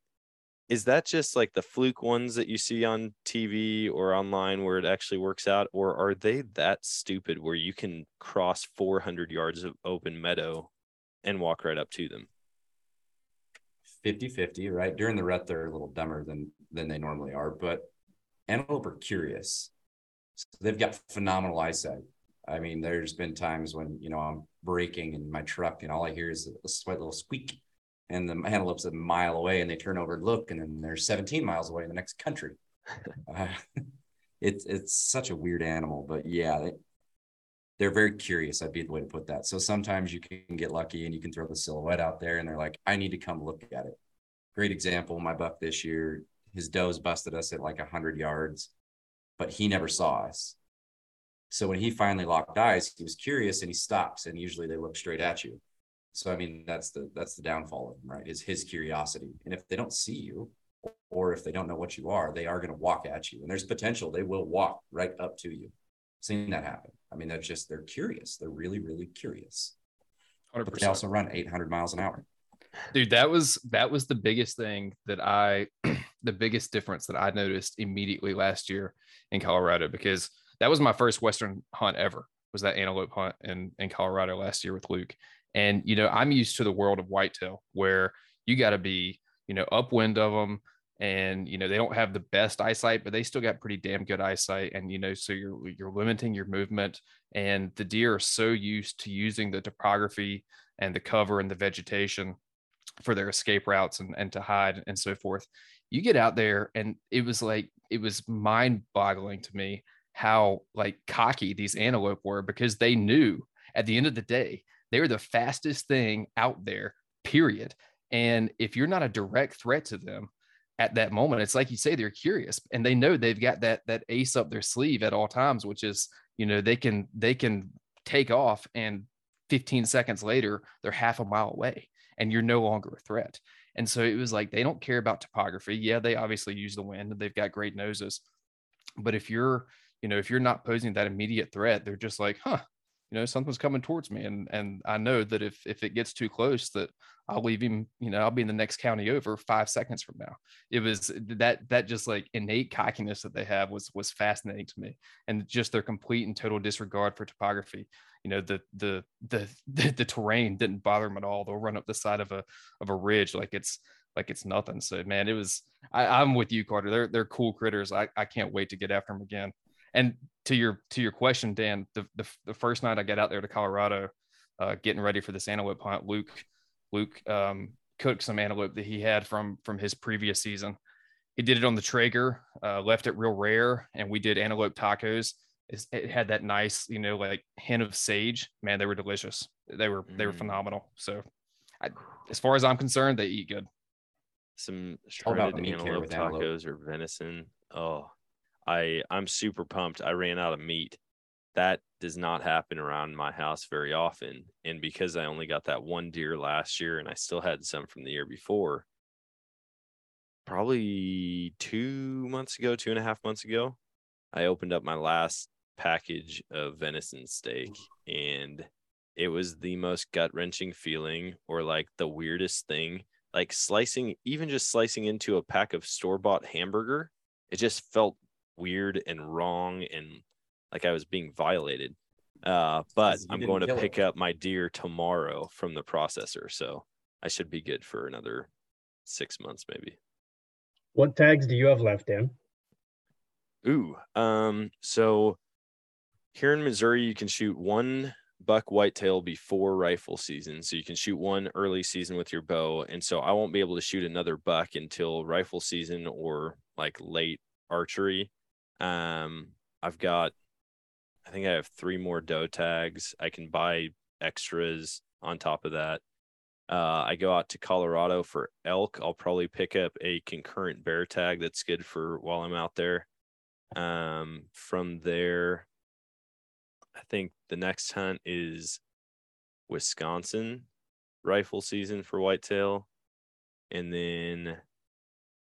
is that just like the fluke ones that you see on TV or online where it actually works out? Or are they that stupid where you can cross 400 yards of open meadow and walk right up to them? 50 50, right? During the rut, they're a little dumber than, than they normally are, but antelope are curious. So they've got phenomenal eyesight. I mean, there's been times when, you know, I'm braking in my truck and all I hear is a slight little squeak and the antelope's a mile away and they turn over and look and then they're 17 miles away in the next country. Uh, it's it's such a weird animal but yeah they, they're very curious i'd be the way to put that. So sometimes you can get lucky and you can throw the silhouette out there and they're like i need to come look at it. Great example my buck this year his does busted us at like 100 yards but he never saw us. So when he finally locked eyes he was curious and he stops and usually they look straight at you so I mean, that's the that's the downfall of him, right? Is his curiosity, and if they don't see you, or if they don't know what you are, they are going to walk at you, and there's potential they will walk right up to you. Seen that happen. I mean, they're just they're curious. They're really really curious. 100%. But they also run 800 miles an hour. Dude, that was that was the biggest thing that I, the biggest difference that I noticed immediately last year in Colorado because that was my first Western hunt ever. Was that antelope hunt in in Colorado last year with Luke, and, you know, I'm used to the world of whitetail where you got to be, you know, upwind of them. And, you know, they don't have the best eyesight, but they still got pretty damn good eyesight. And, you know, so you're, you're limiting your movement. And the deer are so used to using the topography and the cover and the vegetation for their escape routes and, and to hide and so forth. You get out there and it was like, it was mind boggling to me how like cocky these antelope were because they knew at the end of the day they're the fastest thing out there, period. And if you're not a direct threat to them at that moment, it's like you say, they're curious and they know they've got that that ace up their sleeve at all times, which is, you know, they can they can take off and 15 seconds later, they're half a mile away and you're no longer a threat. And so it was like they don't care about topography. Yeah, they obviously use the wind and they've got great noses. But if you're, you know, if you're not posing that immediate threat, they're just like, huh, you know, something's coming towards me. And and I know that if if it gets too close, that I'll leave him, you know, I'll be in the next county over five seconds from now. It was that that just like innate cockiness that they have was was fascinating to me. And just their complete and total disregard for topography. You know, the the the the, the terrain didn't bother them at all. They'll run up the side of a of a ridge like it's like it's nothing. So man, it was I, I'm with you, Carter. They're they're cool critters. I, I can't wait to get after them again. And to your to your question, Dan, the the, the first night I got out there to Colorado, uh, getting ready for this antelope hunt, Luke Luke um, cooked some antelope that he had from from his previous season. He did it on the Traeger, uh, left it real rare, and we did antelope tacos. It had that nice, you know, like hint of sage. Man, they were delicious. They were they were mm. phenomenal. So, I, as far as I'm concerned, they eat good. Some shredded antelope tacos or venison. Oh, I I'm super pumped. I ran out of meat. That does not happen around my house very often. And because I only got that one deer last year and I still had some from the year before, probably two months ago, two and a half months ago, I opened up my last package of venison steak and it was the most gut wrenching feeling or like the weirdest thing. Like slicing, even just slicing into a pack of store bought hamburger, it just felt weird and wrong and like I was being violated. Uh, but I'm going to pick it. up my deer tomorrow from the processor, so I should be good for another six months, maybe. What tags do you have left, Dan? Ooh, um, so here in Missouri, you can shoot one buck whitetail before rifle season. So you can shoot one early season with your bow. And so I won't be able to shoot another buck until rifle season or like late archery. Um, I've got I think I have three more doe tags. I can buy extras on top of that. Uh, I go out to Colorado for elk. I'll probably pick up a concurrent bear tag that's good for while I'm out there. Um, from there, I think the next hunt is Wisconsin rifle season for whitetail. And then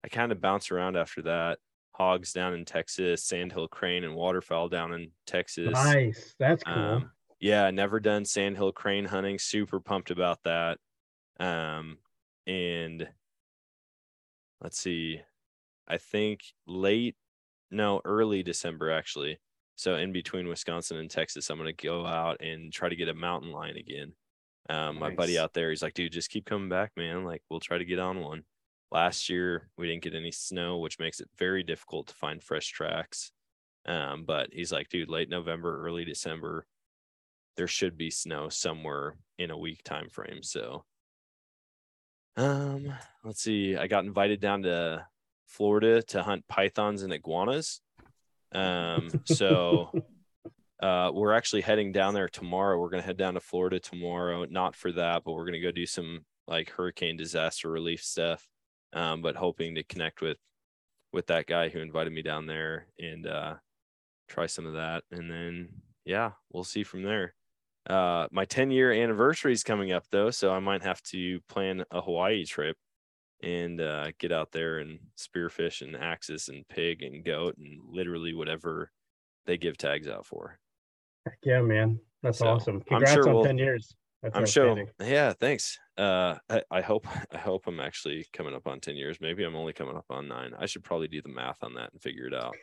I kind of bounce around after that hogs down in Texas, sandhill crane and waterfowl down in Texas. Nice. That's cool. Um, yeah, never done sandhill crane hunting. Super pumped about that. Um, and let's see, I think late, no, early December actually. So in between Wisconsin and Texas, I'm gonna go out and try to get a mountain lion again. Um, nice. my buddy out there, he's like, dude, just keep coming back, man. Like we'll try to get on one. Last year, we didn't get any snow, which makes it very difficult to find fresh tracks. Um, but he's like, dude, late November, early December, there should be snow somewhere in a week time frame. So, um, let's see. I got invited down to Florida to hunt pythons and iguanas. Um, so uh, we're actually heading down there tomorrow. We're gonna head down to Florida tomorrow, not for that, but we're gonna go do some like hurricane disaster relief stuff um, but hoping to connect with with that guy who invited me down there and uh, try some of that. And then yeah, we'll see from there. Uh, my 10 year anniversary is coming up though, so I might have to plan a Hawaii trip and uh, get out there and spearfish and axis and pig and goat and literally whatever they give tags out for. Heck yeah, man. That's so awesome. Congrats sure on we'll, 10 years. That's I'm sure. Yeah, thanks. Uh, I, I hope I hope I'm actually coming up on ten years. Maybe I'm only coming up on nine. I should probably do the math on that and figure it out.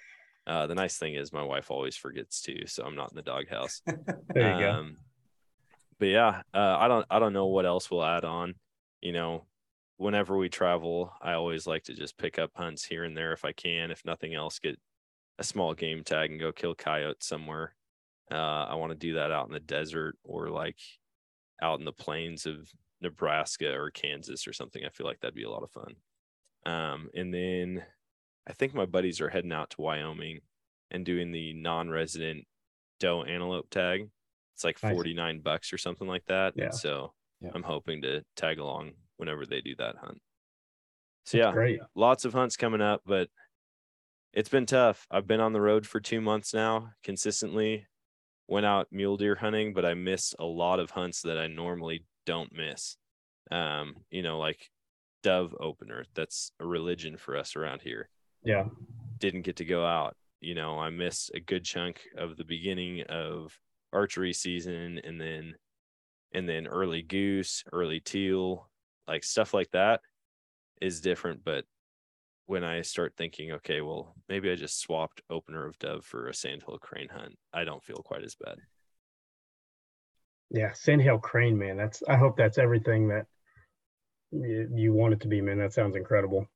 Uh, the nice thing is my wife always forgets too, so I'm not in the doghouse. there you um, go. But yeah, uh, I don't I don't know what else we'll add on. You know, whenever we travel, I always like to just pick up hunts here and there if I can. If nothing else, get a small game tag and go kill coyotes somewhere. Uh, I want to do that out in the desert or like out in the plains of Nebraska or Kansas or something. I feel like that'd be a lot of fun. Um, and then I think my buddies are heading out to Wyoming and doing the non-resident doe antelope tag. It's like 49 bucks or something like that. Yeah. And so yeah. I'm hoping to tag along whenever they do that hunt. So That's yeah, great. lots of hunts coming up, but it's been tough. I've been on the road for two months now consistently went out mule deer hunting, but I miss a lot of hunts that I normally don't miss. Um, you know, like dove opener. That's a religion for us around here. Yeah. Didn't get to go out. You know, I missed a good chunk of the beginning of archery season and then and then early goose, early teal, like stuff like that is different. But when I start thinking, okay, well, maybe I just swapped opener of dove for a sandhill crane hunt, I don't feel quite as bad. Yeah, sandhill crane, man. That's I hope that's everything that you, you want it to be, man. That sounds incredible.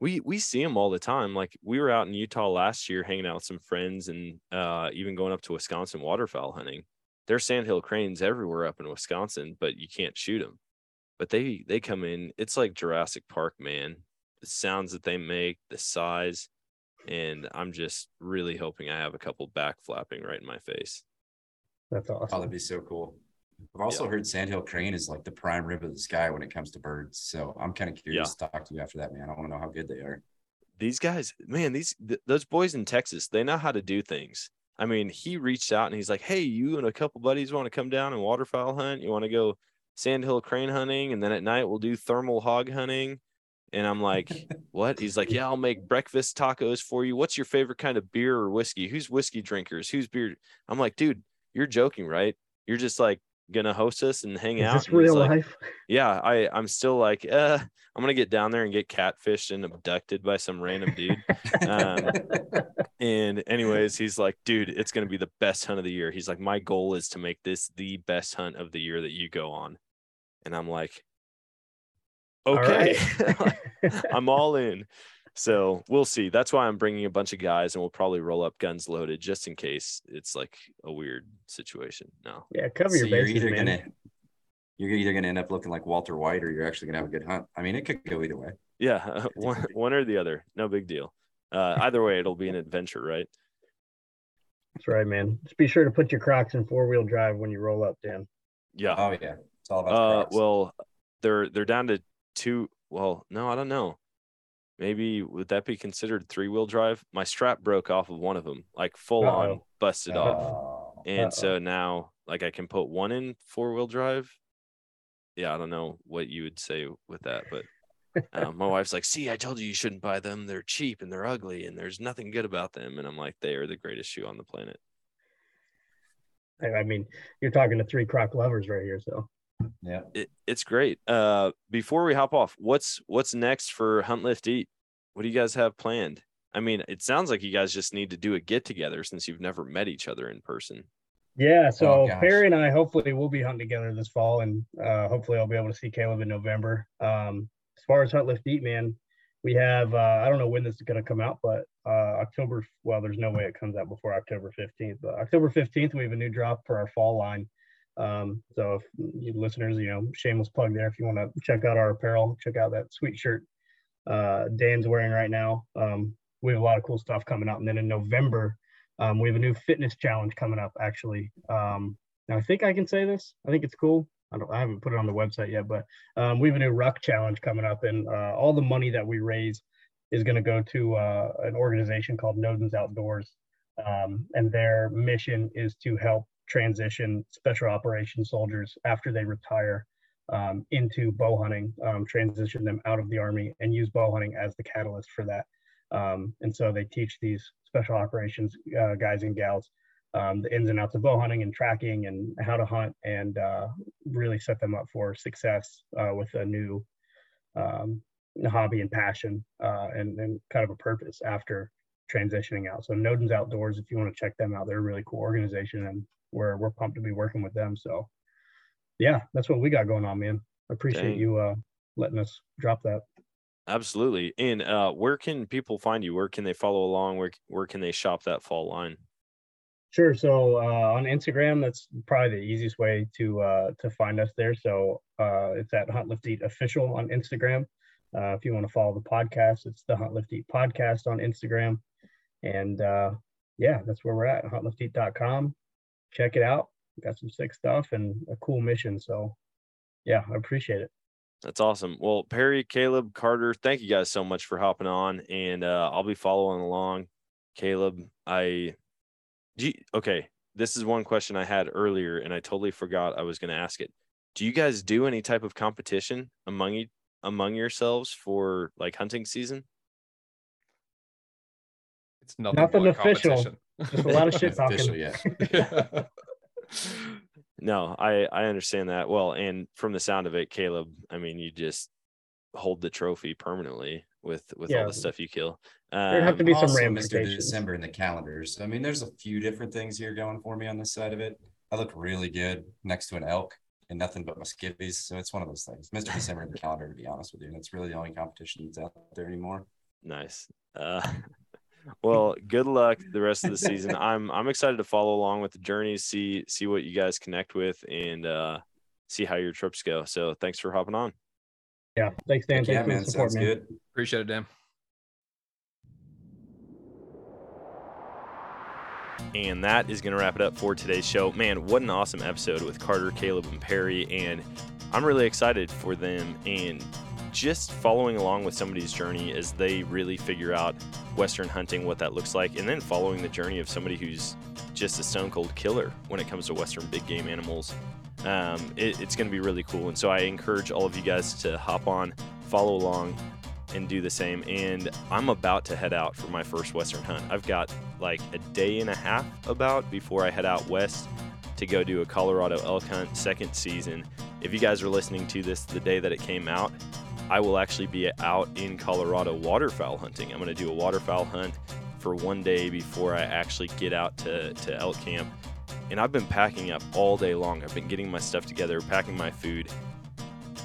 We we see them all the time. Like we were out in Utah last year hanging out with some friends and uh, even going up to Wisconsin waterfowl hunting. There's sandhill cranes everywhere up in Wisconsin, but you can't shoot them. But they they come in. It's like Jurassic Park, man. The sounds that they make, the size, and I'm just really hoping I have a couple back flapping right in my face. That's awesome. Oh, that'd be so cool. I've also Yeah. heard sandhill crane is like the prime rib of the sky when it comes to birds. So I'm kind of curious to talk to you after that, man. I want to know how good they are. these guys, man, these th- those boys in Texas, they know how to do things. I mean, he reached out and he's like, "Hey, you and a couple buddies want to come down and waterfowl hunt? You want to go sandhill crane hunting, and then at night we'll do thermal hog hunting." And I'm like, "What?" He's like, "Yeah, I'll make breakfast tacos for you. What's your favorite kind of beer or whiskey? Who's whiskey drinkers? Who's beer?" I'm like, "Dude, you're joking, right? You're just like gonna host us and hang Is out." this And real like, life? yeah, I I'm still like, uh, I'm gonna get down there and get catfished and abducted by some random dude. Um, and anyways, he's like, dude, it's gonna be the best hunt of the year. He's like, my goal is to make this the best hunt of the year that you go on. And I'm like, okay, right. I'm all in. So we'll see. That's why I'm bringing a bunch of guys, and we'll probably roll up guns loaded just in case it's like a weird situation. No, Yeah, cover So your you're bases, either man. gonna you're either gonna end up looking like Walter White or you're actually gonna have a good hunt. I mean, it could go either way. yeah, one one or the other, no big deal. Uh, either way, it'll be an adventure, right? That's right, man. Just be sure to put your Crocs in four wheel drive when you roll up, Dan. Yeah. Oh yeah, it's all about the Uh, Crocs. well, they're they're down to two. Well, no, I don't know. Maybe would that be considered three wheel drive? My strap broke off of one of them, like full on Uh-oh. busted off, Oh, and Uh-oh. so now like I can put one in four wheel drive. Yeah, I don't know what you would say with that, but um, my wife's like, "See, I told you you shouldn't buy them. They're cheap and they're ugly, and there's nothing good about them." And I'm like, "They are the greatest shoe on the planet." I I mean, you're talking to three Croc lovers right here, so yeah. it, it's great. Uh, before we hop off, what's what's next for Hunt Lift Eat? What do you guys have planned? I mean, it sounds like you guys just need to do a get together since you've never met each other in person. Yeah, so Oh. Perry and I hopefully will be hunting together this fall, and uh, hopefully I'll be able to see Caleb in November. Um, as far as Hunt Lift Eat, man, we have uh, I don't know when this is going to come out, but uh, October. Well, there's no way it comes out before October 15th. But October 15th, we have a new drop for our fall line. Um, so if you listeners, you know, shameless plug there. If you want to check out our apparel, check out that sweet shirt uh, Dan's wearing right now. Um, we have a lot of cool stuff coming out, and then in November. Um, we have a new fitness challenge coming up actually. Um, now I think I can say this. I think it's cool. I don't. I haven't put it on the website yet, but um, we have a new ruck challenge coming up, and uh, all the money that we raise is going to go to uh, an organization called Nodens Outdoors, um, and their mission is to help transition special operations soldiers after they retire um, into bow hunting, um, transition them out of the army, and use bow hunting as the catalyst for that. Um, and so they teach these special operations uh, guys and gals um, the ins and outs of bow hunting and tracking and how to hunt and uh, really set them up for success uh, with a new um, hobby and passion uh, and, and kind of a purpose after transitioning out. So Nodens Outdoors, if you want to check them out, they're a really cool organization and we're, we're pumped to be working with them. So yeah, that's what we got going on, man. I appreciate Dang. you uh, letting us drop that. Absolutely. And uh, where can people find you? Where can they follow along? Where where can they shop that fall line? Sure. So uh, on Instagram, that's probably the easiest way to uh, to find us there. So uh, it's at Hunt Lift Eat Official on Instagram. Uh, if you want to follow the podcast, it's the Hunt Lift Eat Podcast on Instagram. And uh, yeah, that's where we're at. HuntLiftEat.com. Check it out. We got some sick stuff and a cool mission. So yeah, I appreciate it. That's awesome. Well, Perry, Caleb, Carter, thank you guys so much for hopping on, and uh, I'll be following along. Caleb, I, do you, okay. This is one question I had earlier, and I totally forgot I was going to ask it. Do you guys do any type of competition among you among yourselves for like hunting season? It's nothing, Nothing but official. Competition. Just a lot of shit talking. Official, yeah. no, I I understand that well, and from the sound of it, Caleb, I mean, you just hold the trophy permanently with with all the stuff you kill. There'd have to be some also Mr. December in the calendars. I mean, there's a few different things here going for me on this side of it. I look really good next to an elk and nothing but my skivvies. So it's one of those things. Mr. December in the calendar, to be honest with you. And it's really the only competition that's out there anymore. Nice. Uh, well, good luck the rest of the season. I'm I'm excited to follow along with the journey, see see what you guys connect with, and uh, see how your trips go. So thanks for hopping on. Yeah, thanks, Dan. yeah, thanks for man. support, Sounds man. good. Appreciate it, Dan. And that is going to wrap it up for today's show. Man, what an awesome episode with Carter, Caleb, and Perry. And I'm really excited for them and just following along with somebody's journey as they really figure out Western hunting, what that looks like, and then following the journey of somebody who's just a stone cold killer when it comes to Western big game animals. Um, it, it's going to be really cool. And so I encourage all of you guys to hop on, follow along, and do the same. And I'm about to head out for my first Western hunt. I've got like a day and a half about before I head out west to go do a Colorado elk hunt second season. If you guys are listening to this the day that it came out, I will actually be out in Colorado waterfowl hunting. I'm going to do a waterfowl hunt for one day before I actually get out to, to elk camp. And I've been packing up all day long. I've been getting my stuff together, packing my food,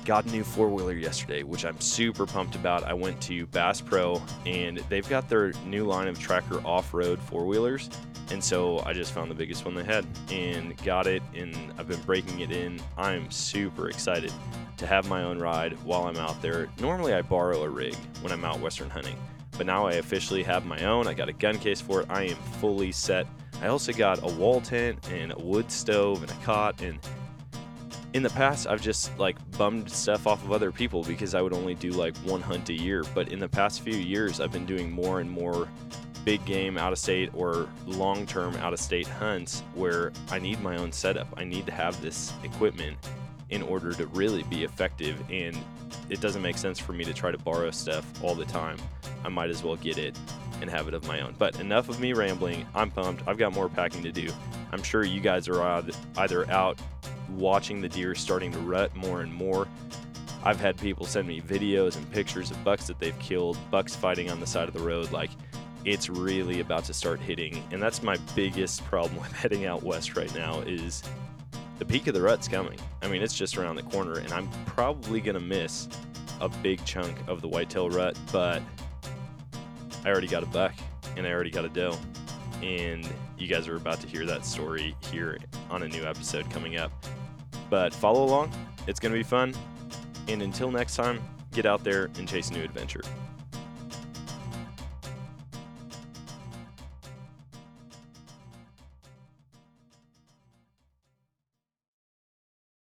got a new four wheeler yesterday, which I'm super pumped about. I went to Bass Pro and they've got their new line of tracker off road four wheelers. And so I just found the biggest one they had and got it. And I've been breaking it in. I'm super excited to have my own ride while I'm out there. Normally, I borrow a rig when I'm out Western hunting, but now I officially have my own. I got a gun case for it. I am fully set. I also got a wall tent and a wood stove and a cot and in the past i've just like bummed stuff off of other people because i would only do like one hunt a year. But in the past few years i've been doing more and more big game out of state or long term out of state hunts where i need my own setup. I need to have this equipment in order to really be effective and it doesn't make sense for me to try to borrow stuff all the time. I might as well get it and have it of my own but enough of me rambling i'm pumped i've got more packing to do i'm sure you guys are either out watching the deer starting to rut more and more. I've had people send me videos and pictures of bucks that they've killed, bucks fighting on the side of the road. Like it's really about to start hitting. And that's my biggest problem with heading out west right now is the peak of the rut's coming. I mean, it's just around the corner and I'm probably going to miss a big chunk of the whitetail rut, but I already got a buck and I already got a doe. And you guys are about to hear that story here on a new episode coming up. But follow along, it's going to be fun. And until next time, get out there and chase a new adventure.